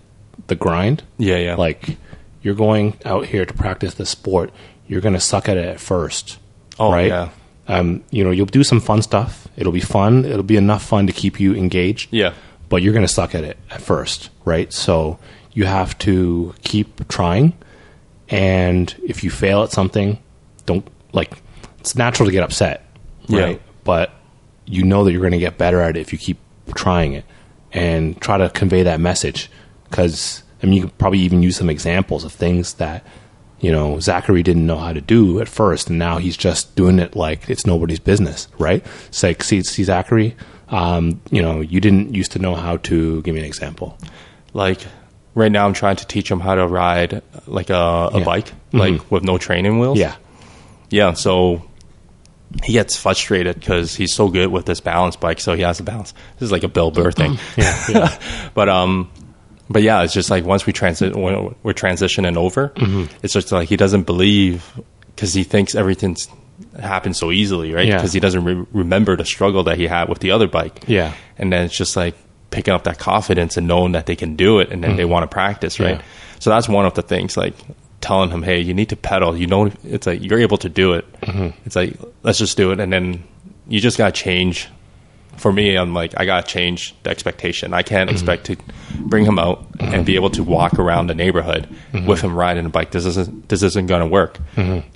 the grind. Yeah, yeah. Like you're going out here to practice the sport, you're going to suck at it at first. Oh, right? yeah. Um, you know, you'll do some fun stuff. It'll be fun. It'll be enough fun to keep you engaged Yeah. but you're going to suck at it at first, right? So you have to keep trying. And if you fail at something, don't like it's natural to get upset, right? But you know that you're going to get better at it if you keep trying it and try to convey that message. Because I mean, you could probably even use some examples of things that you know Zachary didn't know how to do at first, and now he's just doing it like it's nobody's business, right? It's like, see, see Zachary, um, you know, you didn't used to know how to. Give me an example. Like right now, I'm trying to teach him how to ride like a, a Yeah. bike, like with no training wheels. Yeah, Yeah, so he gets frustrated because he's so good with this balance bike, so he has to balance. This is like a Bill Burr thing. Mm-hmm. yeah, yeah. but um, but yeah, it's just like once we transit, when we're transitioning over, mm-hmm. it's just like he doesn't believe because he thinks everything's happen so easily, right? Yeah. Because he doesn't re- remember the struggle that he had with the other bike. Yeah. And then it's just like picking up that confidence and knowing that they can do it and then mm-hmm. they want to practice, right? Yeah. So that's one of the things, like telling him, hey, you need to pedal. You know, it's like you're able to do it. Mm-hmm. It's like, let's just do it. And then you just got to change. For me, I'm like, I got to change the expectation. I can't mm-hmm. expect to bring him out and mm-hmm. be able to walk around the neighborhood with him riding a bike. This isn't, this isn't going to work.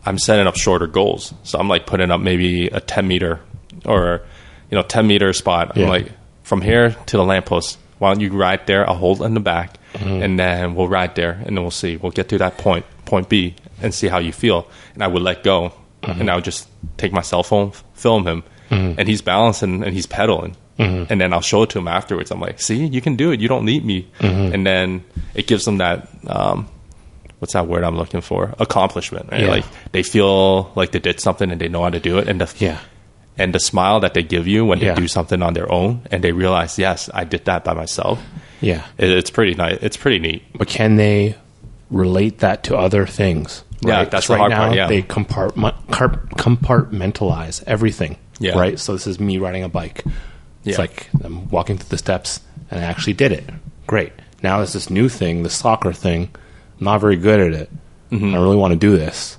I'm setting up shorter goals. So I'm like putting up maybe a 10 meter or, you know, 10 meter spot. Yeah. I'm like, from here to the lamppost, why don't you ride there? I'll hold in the back and then we'll ride there and then we'll see. We'll get to that point, point B, and see how you feel. And I would let go mm-hmm. and I would just take my cell phone, film him, mm-hmm. and he's balancing and he's pedaling. Mm-hmm. And then I'll show it to him afterwards. I'm like, see, you can do it. You don't need me. And then it gives them that, um, what's that word I'm looking for? Accomplishment, right? Yeah. Like they feel like they did something and they know how to do it. And the, Yeah. and the smile that they give you when Yeah. they do something on their own and they realize, yes, I did that by myself. Yeah. It, it's pretty nice. It's pretty neat. but can they relate that to other things? Yeah, right? that's 'Cause the right now part, yeah. they compartment, compartmentalize everything. Yeah. Right. So this is me riding a bike. It's Yeah. like I'm walking through the steps and I actually did it. Great. Now there's this new thing, the soccer thing. I'm not very good at it. Mm-hmm. I really want to do this.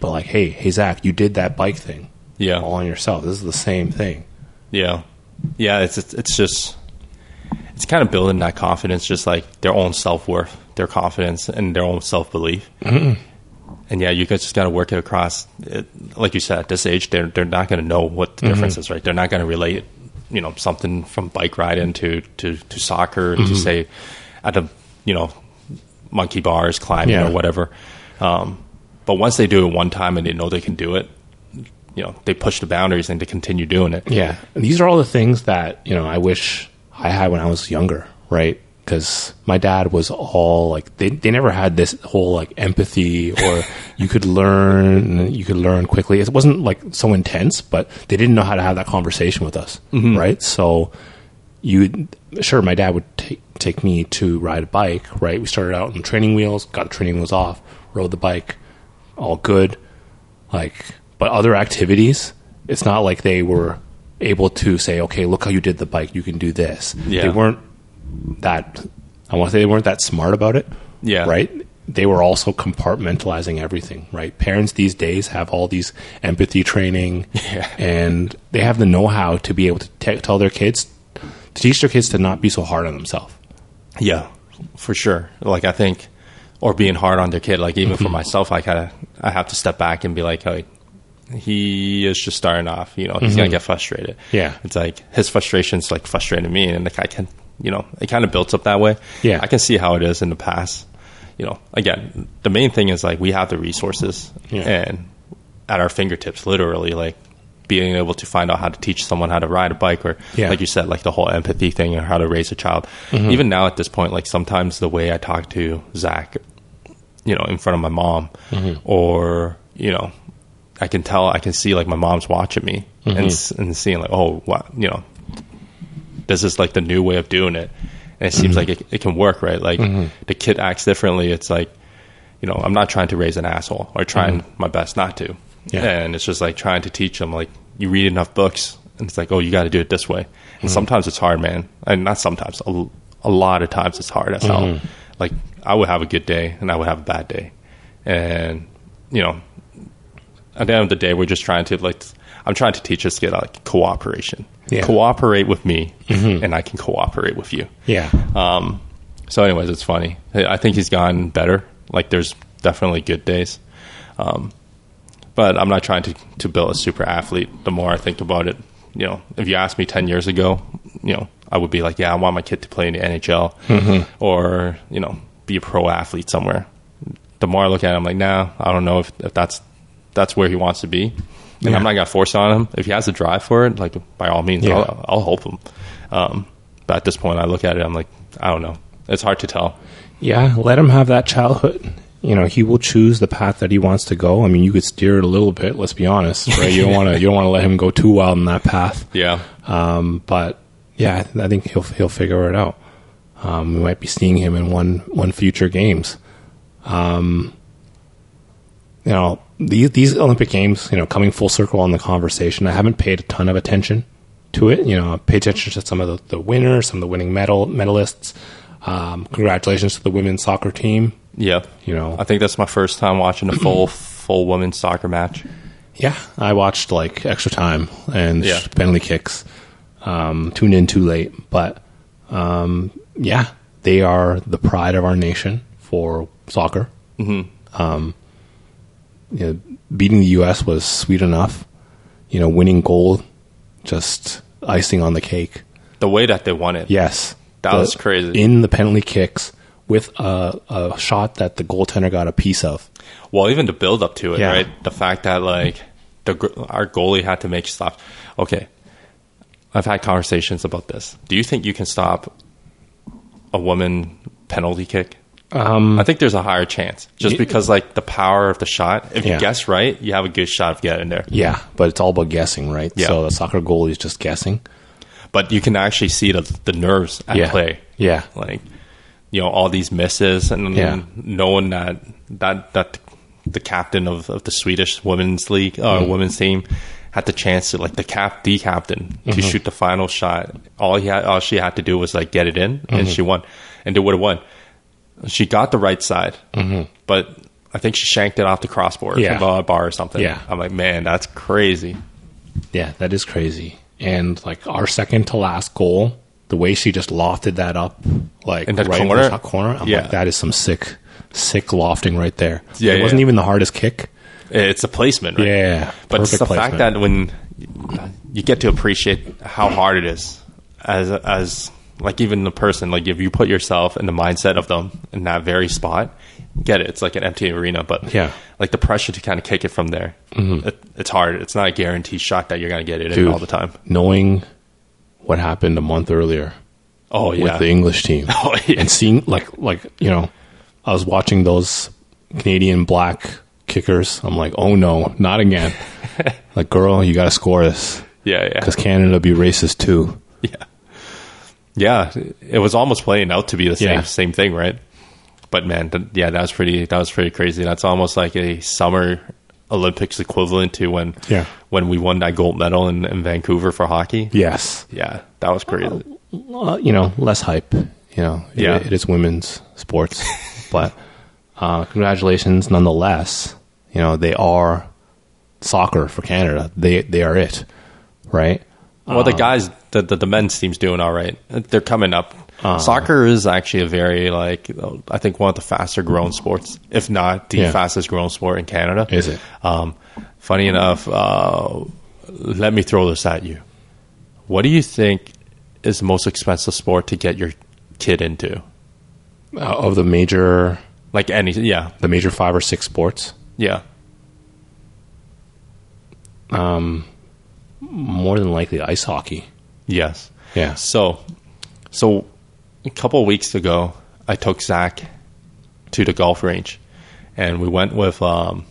But like, hey, hey Zach, you did that bike thing. Yeah. All on yourself. This is the same thing. Yeah, yeah. It's it's, it's just it's kind of building that confidence, just like their own self worth, their confidence, and their own self belief. Mm-hmm. And yeah, you guys just got to work it across. It, like you said, at this age, they're they're not going to know what the difference Mm-hmm. is, right? They're not going to relate, you know, something from bike riding to to to soccer Mm-hmm. to say at a you know monkey bars climbing Yeah. or whatever. Um, but once they do it one time and they know they can do it, you know, they push the boundaries and they continue doing it. Yeah. And these are all the things that, you know, I wish I had when I was younger, right? Because my dad was all like, they, they never had this whole like empathy or you could learn, you could learn quickly. It wasn't like so intense, but they didn't know how to have that conversation with us, mm-hmm. right? So you, sure, my dad would take, take me to ride a bike, right? We started out on training wheels, got the training wheels off, rode the bike, all good like but other activities it's not like they were able to say okay look how you did the bike you can do this Yeah. they weren't that i want to say they weren't that smart about it Yeah. right they were also compartmentalizing everything right parents these days have all these empathy training Yeah. and they have the know-how to be able to te- tell their kids to teach their kids to not be so hard on themselves Yeah, for sure. Like I think, or being hard on their kid. Like even Mm-hmm. for myself, I kind of I have to step back and be like, hey, he is just starting off. You know, he's gonna get frustrated. Mm-hmm. Yeah. it's like his frustrations like frustrating me, and like I can, you know, it kind of builds up that way. Yeah. I can see how it is in the past. You know, again, the main thing is like we have the resources Yeah. and at our fingertips, literally, like being able to find out how to teach someone how to ride a bike or Yeah. like you said like the whole empathy thing or how to raise a child mm-hmm. even now at this point like sometimes the way i talk to zach you know in front of my mom mm-hmm. or you know i can tell i can see like my mom's watching me and, mm-hmm. and seeing like oh what you know this is like the new way of doing it. And it seems mm-hmm. like it, it can work right? Like mm-hmm. the kid acts differently. It's like you know i'm not trying to raise an asshole or trying mm-hmm. my best not to. Yeah. and it's just like trying to teach them like you read enough books and it's like oh you got to do it this way. And sometimes it's hard man. And not sometimes a, a lot of times it's hard as hell. Like i would have a good day and i would have a bad day. And you know at the end of the day we're just trying to like i'm trying to teach us kid, like cooperation Yeah. cooperate with me and i can cooperate with you yeah um, so, anyways, it's funny. I think he's gotten better. Like, there's definitely good days. Um, but I'm not trying to, to build a super athlete. The more I think about it, you know, if you asked me 10 years ago, you know, I would be like, yeah, I want my kid to play in the NHL or, you know, be a pro athlete somewhere. The more I look at it, I'm like, nah, I don't know if, if that's that's where he wants to be. And Yeah. I'm not going to force it on him. If he has a drive for it, like, by all means, Yeah. I'll, I'll help him. Um, but at this point, I look at it, I'm like, I don't know. It's hard to tell. Yeah, let him have that childhood. You know, he will choose the path that he wants to go. I mean, you could steer it a little bit. Let's be honest, right? You don't want to. You don't want to let him go too wild in that path. Yeah. Um, but yeah, I think he'll he'll figure it out. Um, we might be seeing him in one one future games. Um, you know, these these Olympic Games, you know, coming full circle on the conversation, I haven't paid a ton of attention to it. You know, I pay attention to some of the, the winners, some of the winning medal medalists. Um, congratulations to the women's soccer team. Yeah. You know, I think that's my first time watching a full full women's soccer match. Yeah, I watched like extra time and Yeah. penalty kicks. Um, tuned in too late, but um, yeah, they are the pride of our nation for soccer. Mm-hmm. Um, you know, beating the U.S. was sweet enough. You know, winning gold, just icing on the cake. The way that they won it. Yes, That was crazy. In the penalty kicks with a, a shot that the goaltender got a piece of. Well, even the build up to it, Yeah. right? The fact that like the our goalie had to make stops. Okay, I've had conversations about this. Do you think you can stop a woman penalty kick? Um, I think there's a higher chance just because like the power of the shot. If Yeah. you guess right, you have a good shot of getting there. Yeah, but it's all about guessing, right? Yeah. So the soccer goalie is just guessing. But you can actually see the the nerves at Yeah. play. Yeah. like you know all these misses and Yeah. knowing that that that the captain of, of the Swedish women's league uh, Mm-hmm. women's team had the chance to like the cap the captain Mm-hmm. to shoot the final shot. All he had, all she had to do was like get it in, and Mm-hmm. she won, and they would have won. She got the right side, Mm-hmm. but I think she shanked it off the crossbar, Yeah. from a bar or something. Yeah. I'm like, man, that's crazy. Yeah, that is crazy. And like our second to last goal, the way she just lofted that up, like In that right corner? in the top corner, I'm Yeah. like, that is some sick, sick lofting right there. Yeah, it yeah. wasn't even the hardest kick. It's a placement, right? Yeah, But it's the placement. fact that when you get to appreciate how hard it is, as as like even the person, like if you put yourself in the mindset of them in that very spot, get it. It's like an empty arena, but Yeah. like the pressure to kind of kick it from there, mm-hmm. it, it's hard. It's not a guaranteed shot that you're going to get it in Dude, all the time. knowing what happened a month earlier Oh yeah, with the English team, Oh, yeah. and seeing like like you know, I was watching those Canadian black kickers. I'm like, oh no, not again. like, girl, you got to score this yeah, yeah, because Canada be racist too. yeah, yeah. It was almost playing out to be the same Yeah. same thing, right? But man, th- yeah, that was pretty. That was pretty crazy. That's almost like a summer Olympics equivalent to when Yeah. when we won that gold medal in, in Vancouver for hockey. Yes, Yeah, that was crazy. uh, you know, less hype. You know, It- Yeah. it is women's sports, but uh, congratulations nonetheless. You know, they are soccer for Canada. They they are it, right? Well, the guys, the, the the men's team's doing all right. They're coming up. Uh-huh. Soccer is actually a very like I think one of the faster grown sports, if not the Yeah. fastest grown sport in Canada. Is it? Um, funny enough, uh, let me throw this at you. What do you think is the most expensive sport to get your kid into? Uh, of the major Like any, yeah, the major five or six sports, yeah. More than likely ice hockey. Yes. Yeah. So, so a couple of weeks ago, I took Zach to the golf range, and we went with um,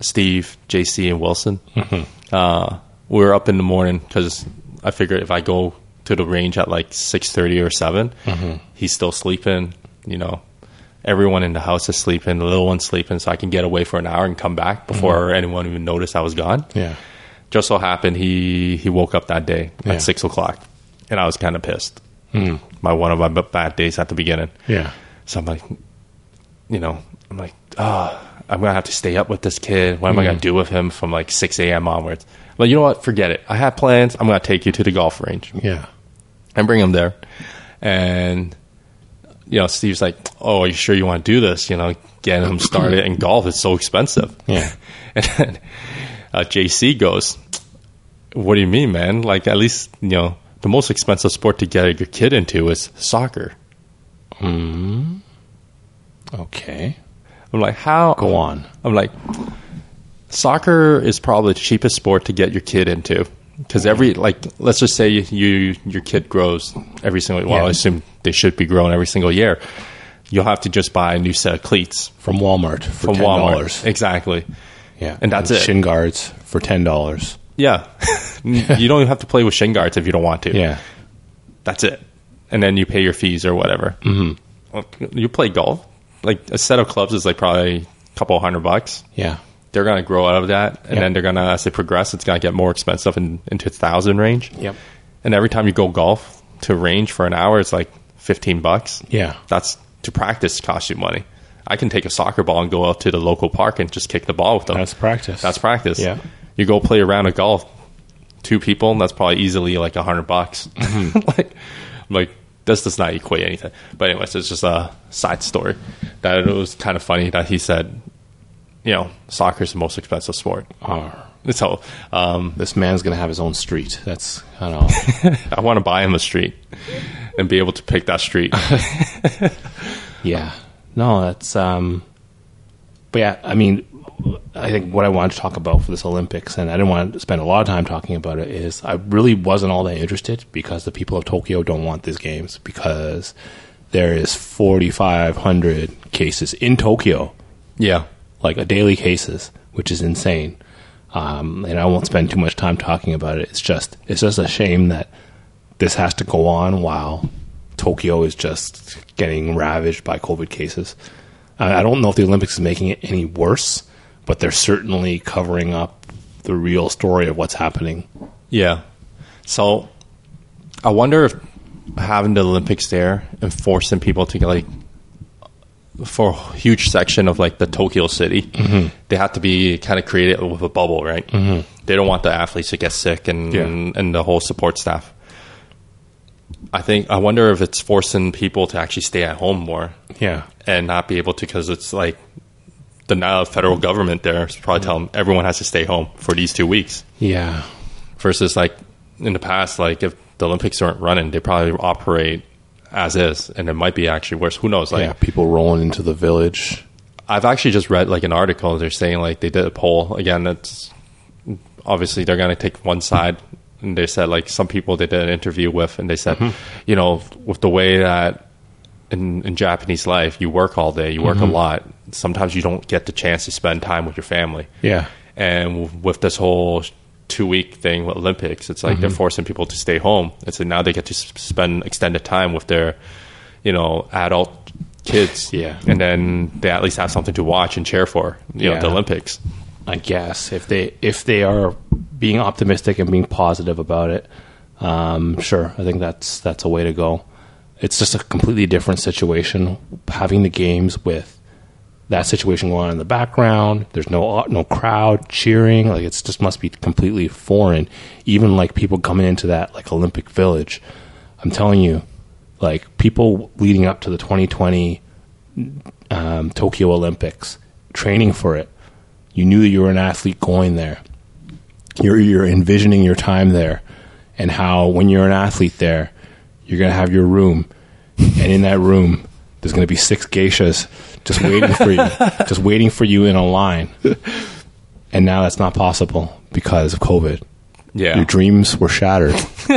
Steve, JC, and Wilson. Uh, we were up in the morning because I figured if I go to the range at like six thirty or 7 he's still sleeping. You know, everyone in the house is sleeping. The little one's sleeping, so I can get away for an hour and come back before anyone even noticed I was gone Yeah. Just so happened he he woke up that day Yeah. at six o'clock, and I was kind of pissed. My one of my bad days at the beginning. Yeah. So I'm like, you know, I'm like, ah, I'm gonna have to stay up with this kid. What am I gonna do with him from like six a.m. onwards? But you know what? Forget it. I have plans. I'm gonna take you to the golf range Yeah. and bring him there. And you know, Steve's like, "Oh, are you sure you want to do this? You know, getting him started in golf is so expensive." Yeah. And then uh, JC goes, "What do you mean, man? Like, at least you know the most expensive sport to get your kid into is soccer." Okay. I'm like, "How?" Go on. I'm like, soccer is probably the cheapest sport to get your kid into because every like, let's just say you your kid grows every single. Well, Yeah. I assume they should be growing every single year. You'll have to just buy a new set of cleats From Walmart for from ten Walmart. dollars. Exactly. Yeah. And that's it. Shin guards for ten dollars. Yeah. you don't even have to play with shin guards if you don't want to. Yeah. That's it. And then you pay your fees or whatever. Mm-hmm. You play golf. Like a set of clubs is like probably a couple hundred bucks. Yeah. they're going to grow out of that, and Yep. then they're going to, as they progress, it's going to get more expensive in, into thousand range. Yep. And every time you go golf to range for an hour, it's like fifteen bucks. Yeah. That's to practice costs you money. I can take a soccer ball and go out to the local park and just kick the ball with them. That's practice. That's practice. Yeah. You go play a round of golf, two people, that's probably easily like a hundred bucks. Mm-hmm. like, like this does not equate anything. But anyways, it's just a side story that it was kind of funny that he said, you know, soccer is the most expensive sport. So um, this man's gonna have his own street. That's I don't know. I want to buy him a street and be able to pick that street. yeah. No, that's um. But yeah, I mean, I think what I wanted to talk about for this Olympics, and I didn't want to spend a lot of time talking about it, is I really wasn't all that interested because the people of Tokyo don't want these games because there is forty five hundred cases in Tokyo. yeah. like a daily cases, which is insane. Um, and I won't spend too much time talking about it. It's just it's just a shame that this has to go on while Tokyo is just getting ravaged by COVID cases. I, don't know if the Olympics is making it any worse, but they're certainly covering up the real story of what's happening. Yeah. So I wonder if having the Olympics there and forcing people to get like for a huge section of like the Tokyo city, they have to be kind of created with a bubble, right? Mm-hmm. They don't want the athletes to get sick and Yeah. and the whole support staff. I think I wonder if it's forcing people to actually stay at home more Yeah, and not be able to because it's like the now federal government there is probably mm. telling everyone has to stay home for these two weeks yeah, versus like in the past, like if the Olympics aren't running, they probably operate as is, and it might be actually worse. Who knows? Like yeah. People rolling into the village. I've actually just read like an article. They're saying like they did a poll again. That's obviously they're going to take one side, and they said like some people they did an interview with, and they said, mm-hmm. you know, with the way that in, in Japanese life you work all day, you work a mm-hmm. lot. Sometimes you don't get the chance to spend time with your family. Yeah, And with this whole two week thing with Olympics, it's like they're mm-hmm. forcing people to stay home. It's like now they get to spend extended time with their, you know, adult kids. Yeah. And then they at least have something to watch and cheer for, you know, Yeah. the Olympics. I guess if they if they are being optimistic and being positive about it, um, sure, I think that's that's a way to go. It's just a completely different situation having the games with that situation going on in the background. There's no no crowd cheering. Like it's just must be completely foreign. Even like people coming into that like Olympic Village. I'm telling you, like people leading up to the 2020 um, Tokyo Olympics, training for it. You knew that you were an athlete going there. You're you're envisioning your time there, and how when you're an athlete there, you're gonna have your room, and in that room, there's gonna be six geishas just waiting for you, just waiting for you in a line. And now that's not possible because of COVID. Yeah. Your dreams were shattered.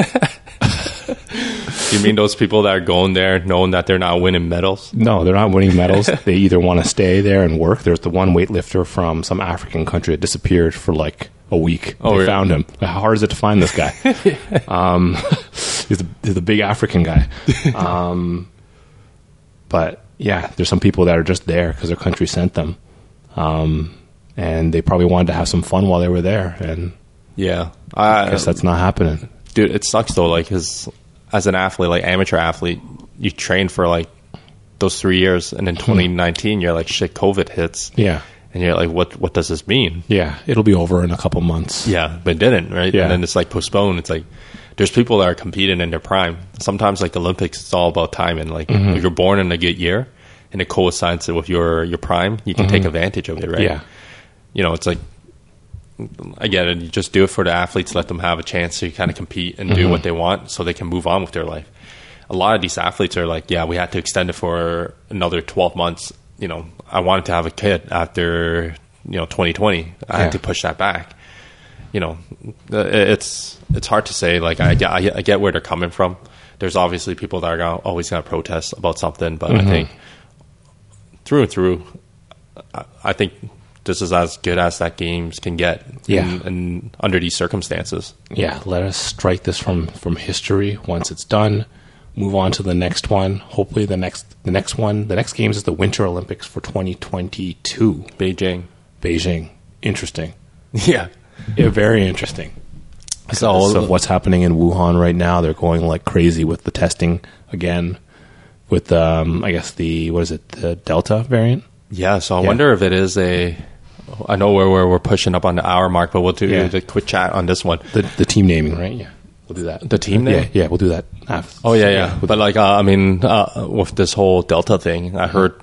you mean those people that are going there knowing that they're not winning medals? No, they're not winning medals. they either want to stay there and work. There's the one weightlifter from some African country that disappeared for like a week. Oh, they really? found him. How hard is it to find this guy? um, he's, the, he's the big African guy. Um, but yeah, there's some people that are just there because their country sent them. Um, and they probably wanted to have some fun while they were there. And Yeah. I I guess that's not happening. dude it sucks though like cause as an athlete like amateur athlete you train for like those three years and in 2019 you're like shit covid hits Yeah. And you're like what what does this mean Yeah. It'll be over in a couple months. yeah but it didn't right Yeah. and then it's like postponed it's like there's people that are competing in their prime sometimes like olympics it's all about timing like Mm-hmm. if you're born in a good year and it coincides with your your prime you can take advantage of it right Mm-hmm. Yeah. you know, it's like again, you just do it for the athletes, let them have a chance to kind of compete and Mm-hmm. do what they want, so they can move on with their life. A lot of these athletes are like, yeah, we had to extend it for another twelve months. You know, I wanted to have a kid after you know 2020. I Yeah. had to push that back. You know, it's it's hard to say. Like I get, I get- I get where they're coming from. There's obviously people that are gonna, always going to protest about something, but Mm-hmm. I think through and through, I, I think this is as good as that games can get. Yeah. in, in under these circumstances. yeah, let us strike this from from history. Once it's done, move on to the next one. Hopefully, the next the next one, the next games is the Winter Olympics for 2022, Beijing. Beijing interesting. Yeah. Yeah, very interesting. So, So what's happening in Wuhan right now? They're going like crazy with the testing again. With um, I guess the what is it? The Delta variant. yeah, so I Yeah. wonder if it is a. I know we're, we're, we're pushing up on the hour mark, but we'll do Yeah. the quick chat on this one. The the team naming, right? Yeah, we'll do that. The team name? Yeah, yeah, we'll do that. After. Oh yeah, yeah. we'll but like, uh, I mean, uh, with this whole Delta thing, I heard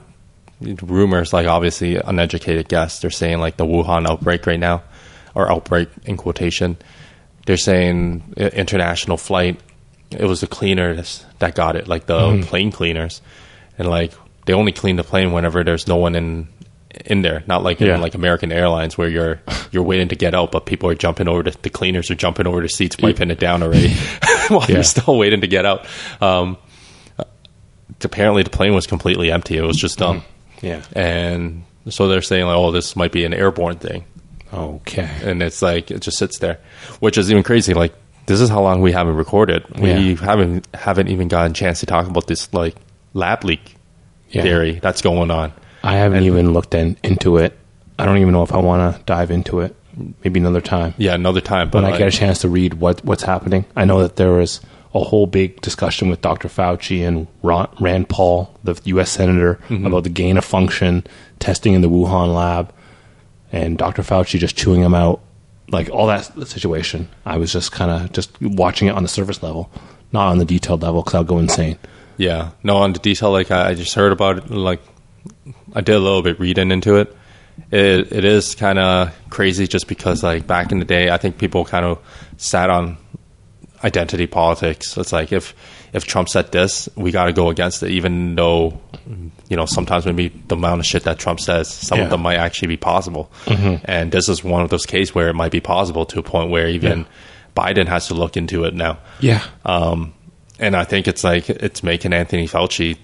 rumors. Like, obviously, uneducated guess. They're saying like the Wuhan outbreak right now, or outbreak in quotation. They're saying international flight. It was the cleaners that got it, like the Mm-hmm. plane cleaners, and like they only clean the plane whenever there's no one in in there. Not like Yeah. in like American Airlines where you're you're waiting to get out, but people are jumping over the, the cleaners are jumping over the seats, wiping it down already while Yeah. you're still waiting to get out. Um, apparently, the plane was completely empty. It was just dumb, yeah. and so they're saying like, "Oh, this might be an airborne thing," Okay. and it's like it just sits there, which is even crazy. Like this is how long we haven't recorded. We Yeah. haven't haven't even gotten a chance to talk about this like lab leak Yeah. theory that's going on. I haven't even looked in, into it. I don't even know if I want to dive into it. Maybe another time. Yeah, another time. But when I like, get a chance to read what what's happening. I know that there was a whole big discussion with Dr. Fauci and Ron, Rand Paul, the U.S. senator, Mm-hmm. about the gain of function testing in the Wuhan lab, and Dr. Fauci just chewing him out, like all that situation. I was just kind of just watching it on the surface level, not on the detailed level, because I'll go insane. Yeah, no, on the detail, like I, I just heard about it. Like I did a little bit reading into it. It it is kind of crazy, just because like back in the day, I think people kind of sat on identity politics. It's like if if Trump said this, we got to go against it, even though you know sometimes maybe the amount of shit that Trump says, some Yeah. of them might actually be possible. And this is one of those cases where it might be possible to a point where even Biden has to look into it now. Yeah, Um, and I think it's like it's making Anthony Fauci,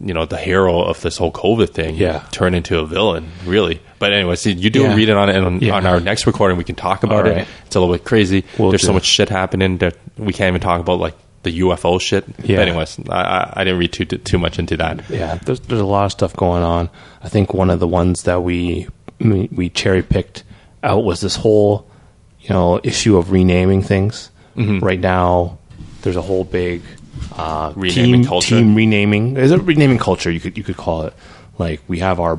you know, the hero of this whole COVID thing, Yeah. turn into a villain, really. But anyway, see, you do Yeah. read it on it, and on, Yeah. on our next recording, we can talk about All it. It's a little bit crazy. Will There's so much shit happening that we can't even talk about, like the UFO shit. Yeah. But anyways, I, I, didn't read too too much into that. yeah. There's there's a lot of stuff going on. I think one of the ones that we we, we cherry picked out was this whole you know issue of renaming things. Mm-hmm. Right now, there's a whole big uh, Renaming team, culture? Team renaming. There's a renaming culture. You could you could call it like we have our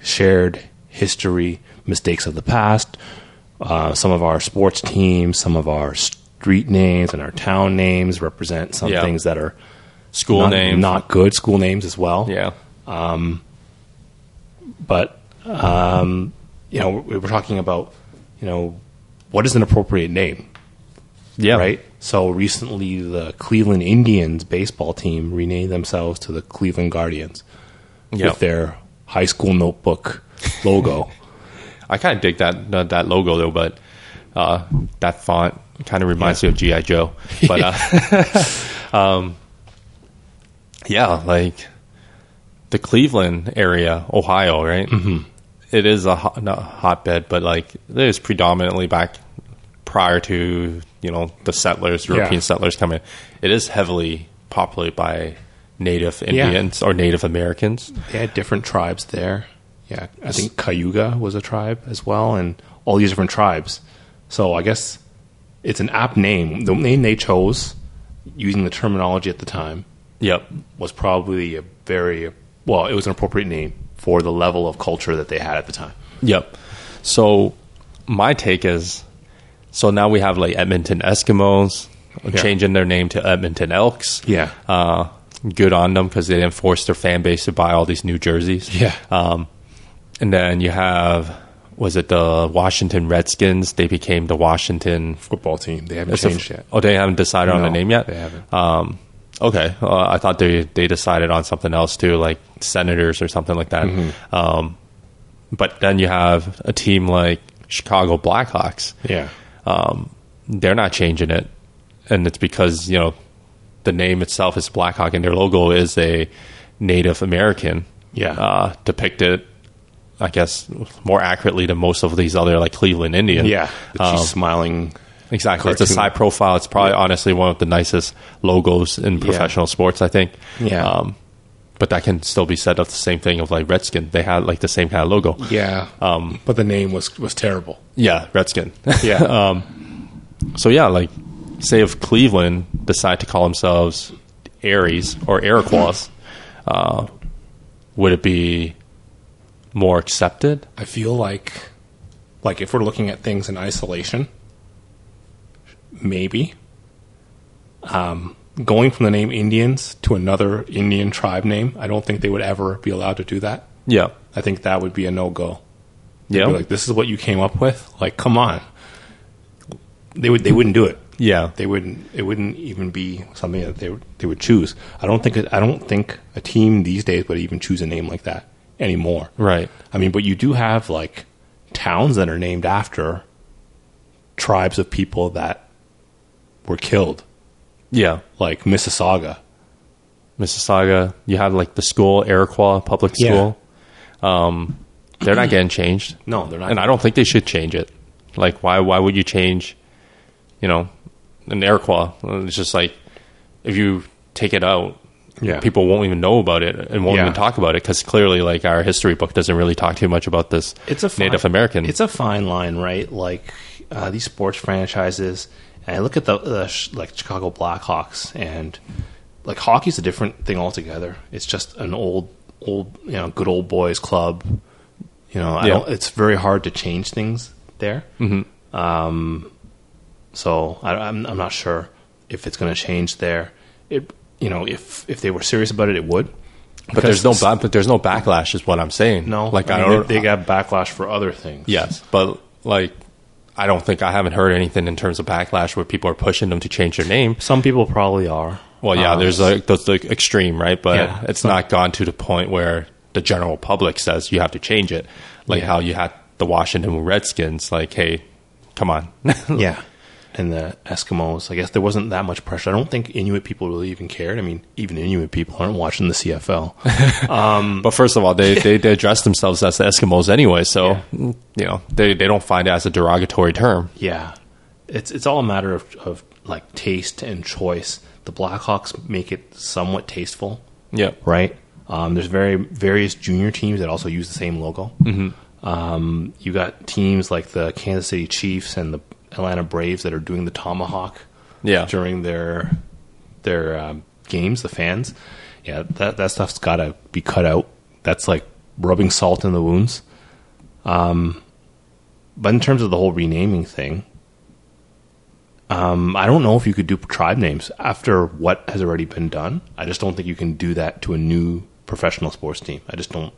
shared history, mistakes of the past. Uh, some of our sports teams, some of our street names, and our town names represent some Yeah. things that are School not, name, not good. School names as well yeah, Um, but um, you know we we're talking about you know what is an appropriate name yeah, right so recently the cleveland indians baseball team renamed themselves to the cleveland guardians Yeah, with their high school notebook logo I kind of dig that that, that logo though, but uh, that font kind of reminds me of GI Joe. But uh, um, yeah, like the Cleveland area, Ohio, right? Mm-hmm. It is a hot, hotbed, but like it is predominantly back prior to you know the settlers, European Yeah. settlers coming. It is heavily populated by Native Indians or Native Americans. they had different tribes there yeah i think cayuga was a tribe as well and all these different tribes so i guess it's an apt name the name they chose using the terminology at the time Yep. was probably a very well, it was an appropriate name for the level of culture that they had at the time. Yep. So my take is, so now we have like Edmonton Eskimos changing their name to Edmonton Elks. Yeah. Uh, good on them because they didn't force their fan base to buy all these new jerseys. Yeah. Um, and then you have, was it the Washington Redskins? They became the Washington. Football team, they haven't a- changed yet. Oh, they haven't decided on the No, name yet. they haven't. Um, okay, uh, I thought they they decided on something else too, like Senators or something like that. Mm-hmm. Um, but then you have a team like Chicago Blackhawks. Yeah. Um, they're not changing it, and it's because you know the name itself is Blackhawk, and their logo is a Native American. Yeah. uh, depicted. I guess more accurately than most of these other like Cleveland Indians. Yeah. Um, smiling. Exactly. It's a side profile. It's probably honestly one of the nicest logos in professional sports, I think. Yeah. Um, but that can still be said of the same thing of like Redskin. They had like the same kind of logo. Yeah. Um, but the name was was terrible. Yeah, Redskin. Yeah. um, so yeah, like say if Cleveland decide to call themselves Eries or Iroquois, uh, would it be more accepted? I feel like, like if we're looking at things in isolation, maybe. Um, going from the name Indians to another Indian tribe name, I don't think they would ever be allowed to do that. Yeah. I think that would be a no go. Yeah. Like this is what you came up with. Like, come on. They would. They wouldn't do it. Yeah. They wouldn't. It wouldn't even be something that they would, they would choose. I don't think. I don't think a team these days would even choose a name like that anymore. Right. I mean, but you do have like towns that are named after tribes of people that were killed, Yeah. like Mississauga. Mississauga. You had like the school, Iroquois Public Yeah. School. Um, they're not getting changed. No, they're not. and I don't think they should change it. Like, why? Why would you change? You know, an Iroquois. It's just like if you take it out, Yeah. people won't even know about it and won't Yeah. even talk about it because clearly, like our history book doesn't really talk too much about this. it's a fine, Native American. It's a fine line, right? Like uh, these sports franchises, and I look at the, the like Chicago Blackhawks, and like hockey's a different thing altogether. It's just an old, old, you know, good old boys club. You know, I Yeah. don't, it's very hard to change things there. Mm-hmm. Um, so I, I'm I'm not sure if it's going to change there. It you know if if they were serious about it, it would. but there's no, but there's no backlash, is what I'm saying. no like I, I don't. they, they got backlash for other things. yes, but like I don't think I haven't heard anything in terms of backlash where people are pushing them to change their name. Some people probably are. Well, yeah, Um, there's like that's the extreme, right? But Yeah, it's so- not gone to the point where the general public says you have to change it, like Yeah. how you had the Washington Redskins. Like, hey, come on, yeah. And the Eskimos, I guess there wasn't that much pressure. I don't think Inuit people really even cared. I mean, even Inuit people aren't watching the CFL. But first of all, they, they, they address themselves as the Eskimos anyway, so Yeah. mm, you know they, they don't find it as a derogatory term. yeah, it's it's all a matter of, of like taste and choice. The Blackhawks make it somewhat tasteful, Yeah, right? Um, there's very various junior teams that also use the same logo. Mm-hmm. Um, you got teams like the Kansas City Chiefs and the Atlanta Braves that are doing the tomahawk yeah, during their their um, games, the fans. Yeah, that that stuff's got to be cut out. That's like rubbing salt in the wounds. Um, but in terms of the whole renaming thing, um, I don't know if you could do tribe names after what has already been done. I just don't think you can do that to a new professional sports team. I just don't.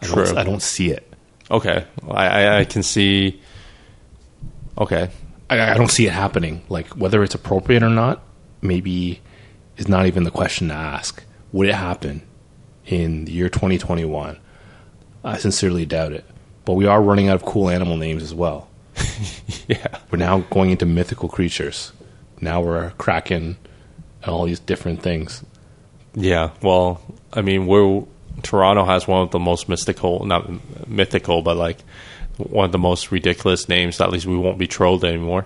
I True. don't, I don't see it. Okay, I, I, I can see. Okay, I, I don't see it happening. Like whether it's appropriate or not, maybe is not even the question to ask. Would it happen in the year 2021? I sincerely doubt it. But we are running out of cool animal names as well. yeah, We're now going into mythical creatures. Now we're and all these different things. yeah. Well, I mean, we're Toronto has one of the most mystical, not mythical, but like one of the most ridiculous names. At least we won't be trolled anymore.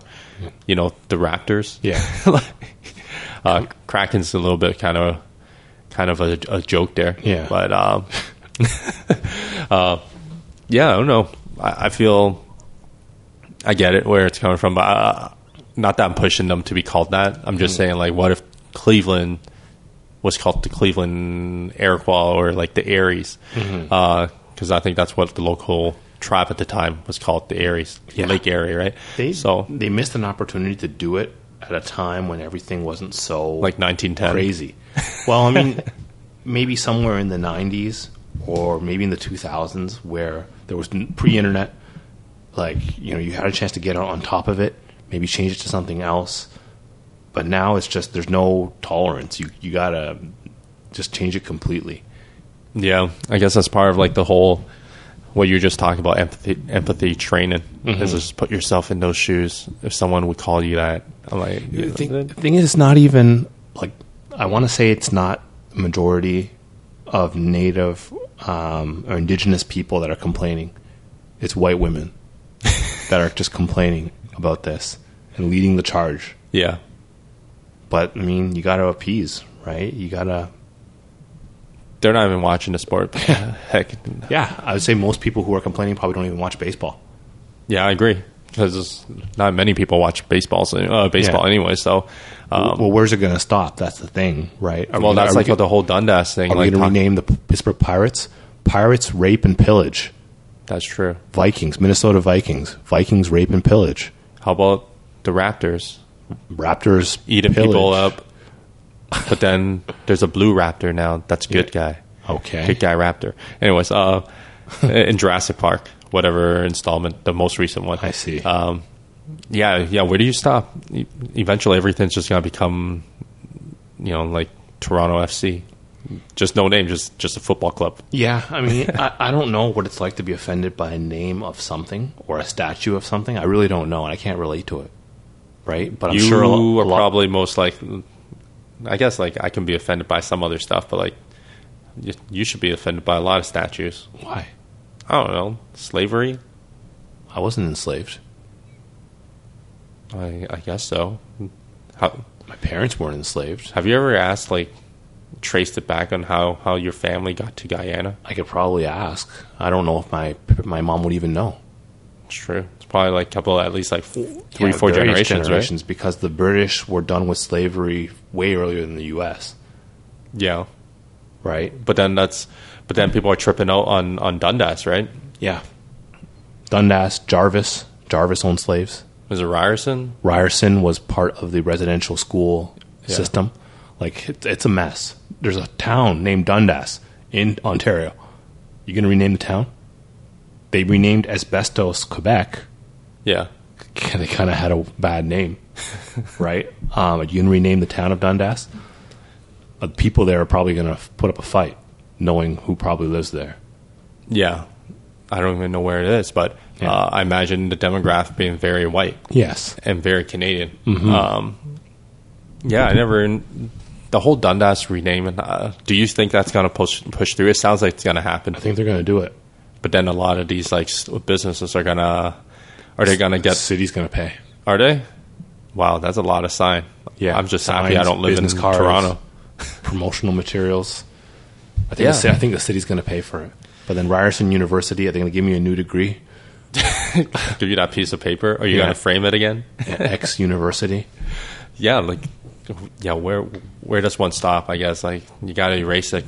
You know, the Raptors. Yeah. uh, Kraken's a little bit kind of kind of a, a joke there. Yeah. But um, uh, yeah, I don't know. I, I feel I get it where it's coming from, but uh, not that I'm pushing them to be called that. I'm just saying, like, what if Cleveland was called the Cleveland Iroquois or like the Eries? Because I think that's what the local tribe at the time was called, the Eries, Yeah. Lake Erie, right? They so they missed an opportunity to do it at a time when everything wasn't so like 1910, crazy. Well, I mean, maybe somewhere in the '90s or maybe in the 2000s, where there was pre-internet, like you know, you had a chance to get on top of it, maybe change it to something else. But now it's just there's no tolerance. You you gotta just change it completely. Yeah, I guess that's part of like the whole what you're just talking about empathy empathy training Mm-hmm. is just put yourself in those shoes. If someone would call you that, I'm like, The thing, the thing is, it's not even like I want to say it's not the majority of native um, or indigenous people that are complaining. It's white women that are just complaining about this and leading the charge. yeah, But I mean, you got to appease, right? You got to they're not even watching the sport. Heck, Yeah, I would say most people who are complaining probably don't even watch baseball. yeah, I agree because not many people watch baseballs, uh, baseball Yeah. anyway. So, um, well, where's it going to stop? That's the thing, right? Are well, gonna- that's we like the whole Dundas thing. Are we Like, going to rename the Pittsburgh Pirates? Pirates rape and pillage. that's true. Vikings, Minnesota Vikings. Vikings rape and pillage. How about the Raptors Raptors eating pillage. people up? But then there's a blue raptor now. That's good guy. Okay. Good guy raptor. Anyways, uh, in Jurassic Park, whatever installment, the most recent one. I see. Um, yeah, yeah. Where do you stop? Eventually, everything's just gonna become, you know, like Toronto FC. Just no name, just just a football club. Yeah, I mean, I, I don't know what it's like to be offended by a name of something or a statue of something. I really don't know, and I can't relate to it. Right? But I'm you sure a, lo- a are lot- probably most like. I guess like I can be offended by some other stuff, but like you, you should be offended by a lot of statues. Why? I don't know slavery. I wasn't enslaved. I, I guess so. How, My parents weren't enslaved. have you ever asked like traced it back on how how your family got to Guyana? I could probably ask. I don't know if my my mom would even know. It's true. Probably like a couple, at least like three, Yeah, four generations, generations, because the British were done with slavery way earlier than the U.S. Yeah, Right? but then that's but then people are tripping out on on Dundas, right? Yeah. Dundas, Jarvis, Jarvis owned slaves. Was it Ryerson? Ryerson was part of the residential school Yeah. system. Like it's, it's a mess. There's a town named Dundas in Ontario. You gonna rename the town? They renamed Asbestos, Quebec. Yeah, They kind of had a bad name, right? Um, you can rename the town of Dundas. Uh, people there are probably gonna f- put up a fight, knowing who probably lives there. yeah. I don't even know where it is, but Yeah. uh, I imagine the demographic being very white Yes. and very Canadian. Mm-hmm. Um, yeah, I never. The whole Dundas renaming. Uh, do you think that's going to push push through? It sounds like it's going to happen. I think they're gonna do it. But then a lot of these like businesses are gonna. Are they going to The get? city's gonna pay. Are they? Wow, that's a lot of sign. Yeah, I'm just happy I don't live in cards. Toronto. promotional materials. I think, Yeah. the, I think the city's going to pay for it. But then Ryerson University, are they going to give me a new degree? Give you that piece of paper. Are you Yeah. going to frame it again? X University. yeah, like yeah. Where where does one stop? I guess like you got to erase it.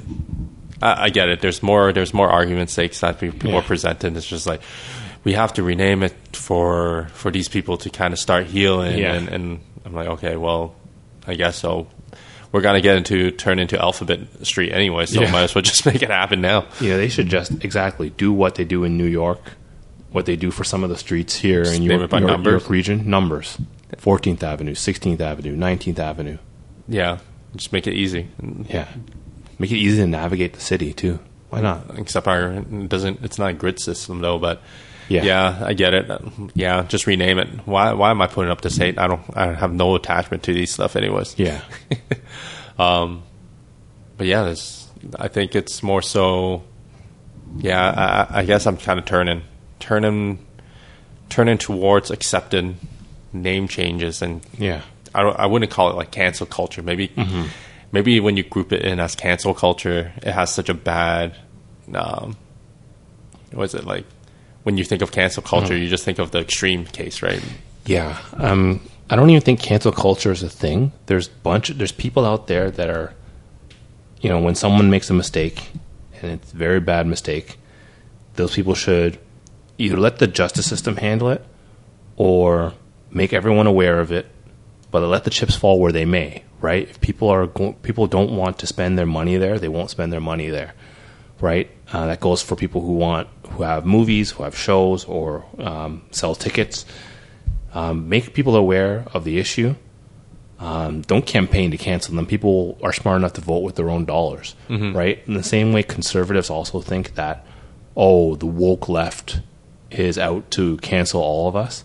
I, I get it. There's more. There's more argument sakes that pe- people Yeah. are presenting. It's just like we have to rename it for for these people to kind of start healing. Yeah. And, and I'm like, okay, well, I guess so. We're gonna get into turn into Alphabet Street anyway, so Yeah. might as well just make it happen now. Yeah, they should just exactly do what they do in New York, what they do for some of the streets here in name York, York. York region. Numbers. 14th Avenue, 16th Avenue, 19th Avenue. Yeah, just make it easy. Yeah. Make it easy to navigate the city, too. Why not? except our it doesn't it's not a grid system though but Yeah. yeah. i get it yeah just rename it why why am i putting up this hate i don't i have no attachment to these stuff anyways Yeah. but yeah there's i think it's more so yeah i, I guess i'm kind of turning turning turning towards accepting name changes and Yeah. I, don't, I wouldn't call it like cancel culture. Maybe maybe when you group it in as cancel culture, it has such a bad. Um, what is it like? When you think of cancel culture, you just think of the extreme case, right? Yeah. Um, I don't even think cancel culture is a thing. There's bunch. There's people out there that are, you know, when someone makes a mistake, and it's a very bad mistake, those people should either let the justice system handle it, or make everyone aware of it, but let the chips fall where they may. Right? If people are go- people don't want to spend their money there, they won't spend their money there. Right? Uh, that goes for people who want who have movies, who have shows, or um, sell tickets um, make people aware of the issue. Um, don't campaign to cancel them. People are smart enough to vote with their own dollars, right? In the same way, conservatives also think that, oh, the woke left is out to cancel all of us,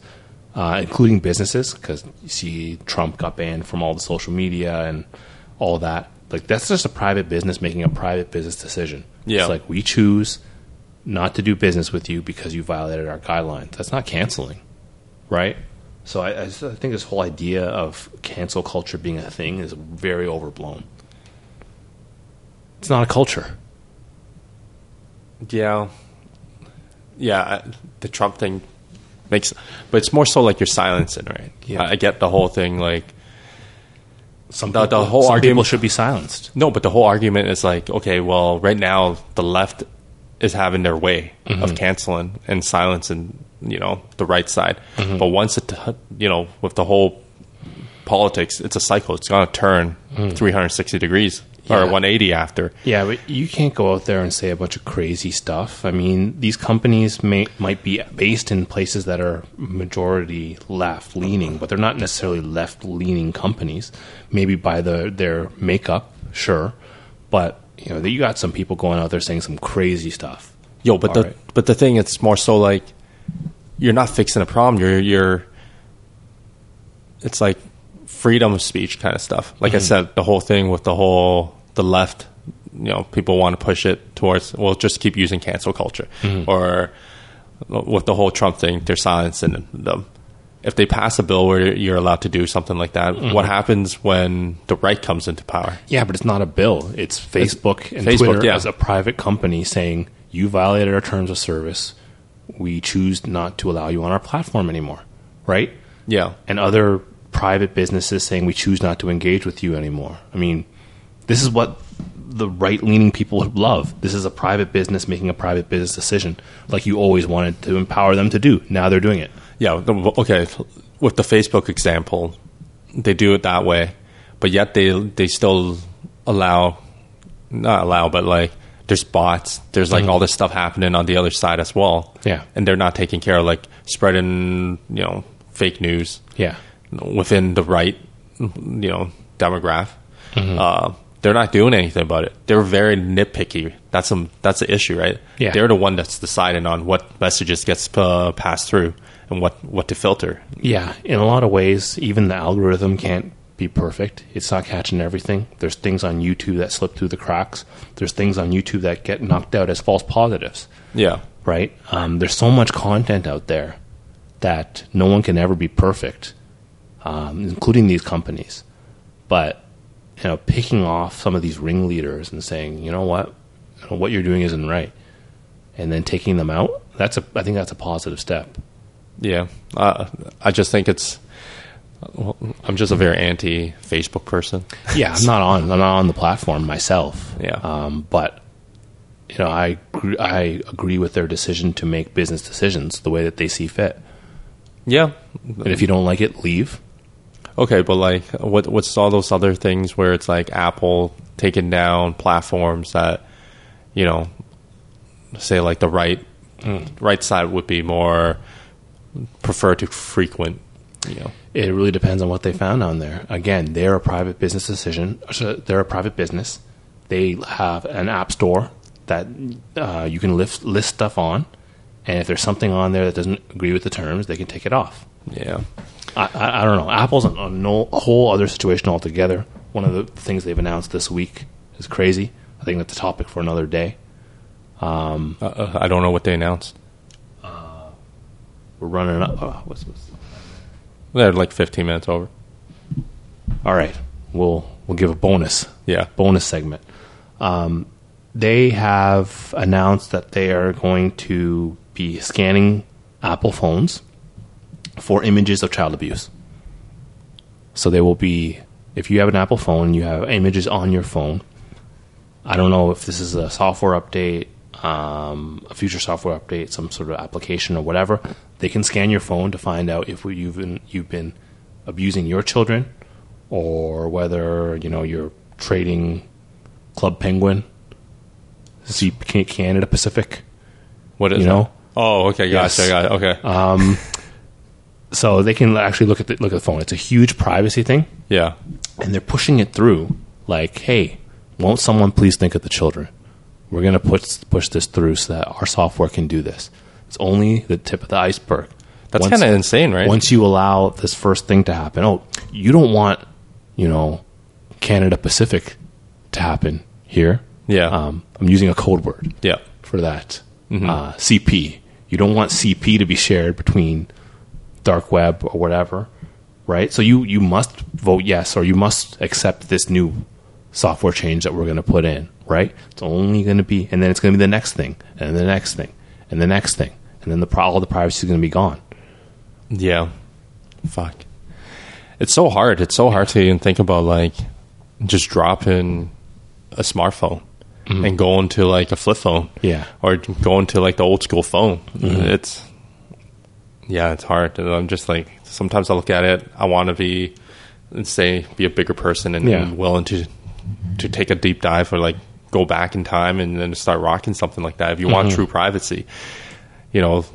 uh, including businesses, because you see Trump got banned from all the social media and all that. Like that's just a private business making a private business decision. Yeah. It's like we choose not to do business with you because you violated our guidelines. That's not canceling right? So I, I, just- I think this whole idea of cancel culture being a thing is very overblown. It's not a culture. Yeah, yeah. The Trump thing makes, but it's more so like you're silencing, right? Yeah. I, I get the whole thing. Like, Some The- the whole argument- people should be silenced. no, but the whole argument is like, okay, well, right now the left is having their way of mm-hmm. canceling and silencing, you know, the right side. Mm-hmm. But once it, you know, with the whole politics, it's a cycle. It's going to turn mm. 360 degrees or 180 after. Yeah, but you can't go out there and say a bunch of crazy stuff. I mean, these companies may might be based in places that are majority left leaning, but they're not necessarily left leaning companies. Maybe by the their makeup, sure, but you know, you got some people going out there saying some crazy stuff. Yo, but All the right. but the thing, it's more so like you're not fixing a problem. You're you're. It's like freedom of speech kind of stuff. Like I mm. said, the whole thing with the whole the left. You know, people want to push it towards. Well, just keep using cancel culture, mm-hmm. or with the whole Trump thing, they're silencing them. If they pass a bill where you're allowed to do something like that, mm-hmm. what happens when the right comes into power? Yeah, but it's not a bill. It's Facebook and Facebook, Twitter yeah. as a private company saying you violated our terms of service. We choose not to allow you on our platform anymore, right? Yeah, and other private businesses saying we choose not to engage with you anymore. I mean, this is what the right leaning people would love. This is a private business making a private business decision, like you always wanted to empower them to do. Now they're doing it. Yeah, okay. With the Facebook example, they do it that way, but yet they they still allow, not allow, but like there's bots. There's like mm-hmm. all this stuff happening on the other side as well. Yeah. and they're not taking care of like spreading you know fake news Yeah. Within the right you know demographic. Uh, they're not doing anything about it. They're very nitpicky. That's some that's the issue, right? Yeah. they're the one that's deciding on what messages gets uh, passed through and what what to filter. Yeah, in a lot of ways, even the algorithm can't be perfect. It's not catching everything. There's things on YouTube that slip through the cracks. There's things on YouTube that get knocked out as false positives. Yeah, right? Um, there's so much content out there that no one can ever be perfect, um, including these companies. But you know, picking off some of these ringleaders and saying, you know what, You know, what you're doing isn't right, and then taking them out. That's a, I think that's a positive step. yeah. Uh, I just think it's. Well, I'm just a very anti Facebook person. Yeah, I'm not on. I'm not on the platform myself. Yeah. Um, but you know, I agree, I agree with their decision to make business decisions the way that they see fit. Yeah, And if you don't like it, leave. Okay, but like, what what's all those other things where it's like Apple taking down platforms that, you know, say like the right right side would be more prefer to frequent, you know. It really depends on what they found on there. Again, they're a private business decision. so They're a private business. They have an app store that uh, you can list, list stuff on, and if there's something on there that doesn't agree with the terms, they can take it off. Yeah, I, I, I don't know. Apple's a, a, no, a whole other situation altogether. One of the things they've announced this week is crazy. I think that's a topic for another day. uh, uh, I don't know what they announced. We're running up. Uh, what's, what's, They're like 15 minutes over. all right, we'll we'll give a bonus. Yeah, bonus segment. Um, they have announced that they are going to be scanning Apple phones for images of child abuse. So they will be, if you have an Apple phone, you have images on your phone. I don't know if this is a software update, um, a future software update, some sort of application or whatever. They can scan your phone to find out if you've been you've been abusing your children, or whether you know you're trading Club Penguin, see Canada Pacific. what is You that? know? Oh, okay, gotcha, Yes. got it. Okay, So they can actually look at the, look at the phone. It's a huge privacy thing. yeah, and they're pushing it through like hey won't someone please think of the children we're going to push push this through so that our software can do this it's only the tip of the iceberg that's kind of insane, right? once you allow this first thing to happen oh you don't want you know canada pacific to happen here Yeah. um, i'm using a code word yeah, for that uh, cp you don't want cp to be shared between dark web or whatever right so you you must vote yes or you must accept this new software change that we're going to put in, right? It's only going to be, and then it's going to be the next thing, and the next thing, and the next thing, and then the all the privacy is going to be gone. Yeah. Fuck. It's so hard. It's so hard to even think about like just dropping a smartphone mm-hmm. and going to like a flip phone. Yeah. Or going to like the old school phone. Mm-hmm. It's yeah, it's hard. And I'm just like sometimes I look at it, I want to be say be a bigger person and, Yeah. and willing to to take a deep dive or like go back in time and then start rocking something like that. If you want true privacy, you know,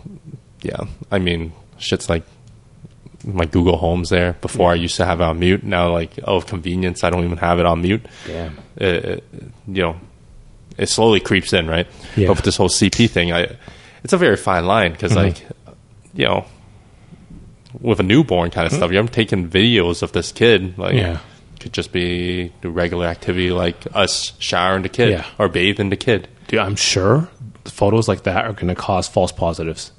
yeah. I mean, shit's like my Google Home's there. Before I used to have it on mute. Now, like, oh, convenience, I don't even have it on mute. Damn. It, it- you know, it slowly creeps in, right? Yeah. But with this whole CP thing, I, it's a very fine line because, Mm-hmm. like, you know, with a newborn kind of stuff, hmm. you're taking videos of this kid, like. Yeah. could just be the regular activity like us showering the kid Yeah. or bathing the kid. Dude, I'm sure photos like that are going to cause false positives.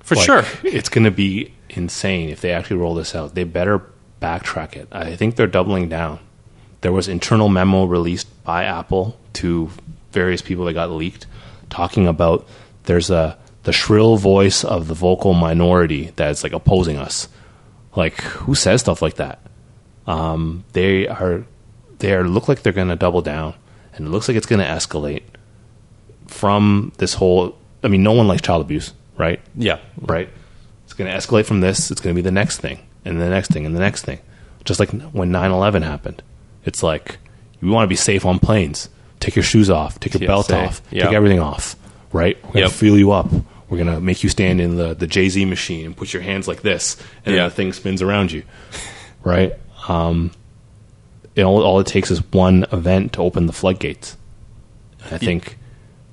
For Like, sure. It's going to be insane if they actually roll this out. They better backtrack it. I think they're doubling down. There was internal memo released by Apple to various people that got leaked talking about there's a the shrill voice of the vocal minority that's like opposing us. Like who says stuff like that? Um, they are they are look like they're going to double down and it looks like it's going to escalate from this whole I mean no one likes child abuse, right? Yeah. right? It's going to escalate from this. It's going to be the next thing, and the next thing, and the next thing. Just like when 9 11 happened. It's like, you want to be safe on planes. Take your shoes off. Take your TSA, belt off. yeah. Take everything off, right? We're going to feel you up. We're going to make you stand in the, the Jay Z machine and put your hands like this, and Yeah. the thing spins around you, right? Um, it all, all it takes is one event to open the floodgates. I think,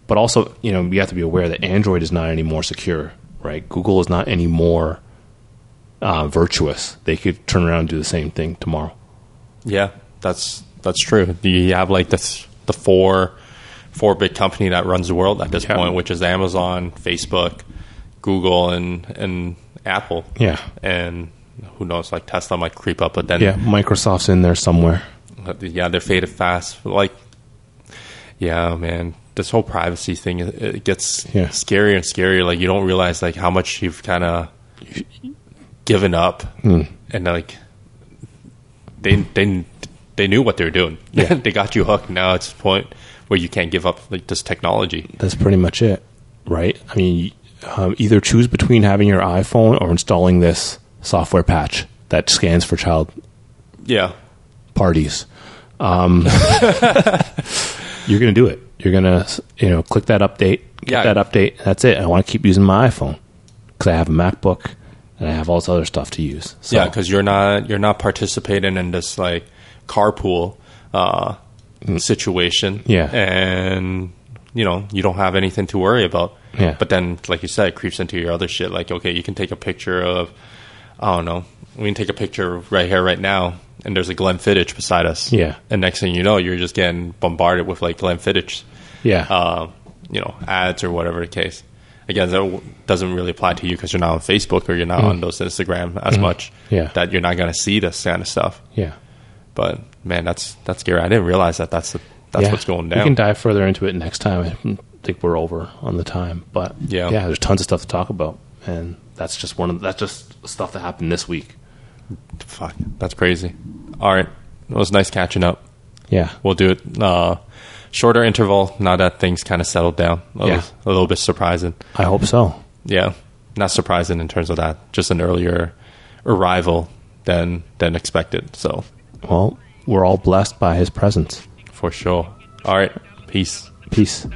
but also, you know, you have to be aware that Android is not any more secure, right? Google is not any more uh, virtuous. They could turn around and do the same thing tomorrow. Yeah, that's that's true. You have like the the four four big company that runs the world at this Yeah. point, which is Amazon, Facebook, Google, and and Apple. Yeah. and who knows, like Tesla might creep up, but then Yeah, Microsoft's in there somewhere. yeah, they're faded fast. Like, yeah, man, this whole privacy thing it gets Yeah. scarier and scarier. Like you don't realize like how much you've kind of given up, Hmm. and like they they they knew what they were doing. Yeah. they got you hooked. Now it's point where you can't give up like this technology. That's pretty much it, right? I mean, um, either choose between having your iPhone or installing this software patch that scans for child Yeah, parties. Um, you're going to do it. You're going to, you know, click that update, get Yeah. that update. That's it. I want to keep using my iPhone because I have a MacBook and I have all this other stuff to use. So, yeah, because you're not you're not participating in this like carpool uh, situation. Mm. Yeah. and you know you don't have anything to worry about. Yeah. but then like you said, it creeps into your other shit. Like okay, you can take a picture of I don't know. We can take a picture right here, right now, and there's a Glenfiddich beside us. Yeah. and next thing you know, you're just getting bombarded with like Glenfiddich, yeah, uh, you know, ads or whatever the case. Again, that doesn't really apply to you because you're not on Facebook or you're not on those Instagram as much. Mm. Yeah. that you're not going to see this kind of stuff. yeah. But man, that's that's scary. I didn't realize that that's the, that's yeah. what's going down. We can dive further into it next time. I think we're over on the time, but Yeah. yeah, there's tons of stuff to talk about, and that's just one of that's just stuff that happened this week. Fuck, that's crazy. All right, it was nice catching up. Yeah, We'll do it uh, shorter interval now that things kind of settled down. Yeah. a little bit surprising. I hope so. Yeah, not surprising in terms of that. Just an earlier arrival than than expected. So Well, we're all blessed by his presence. for sure. All right, peace. Peace.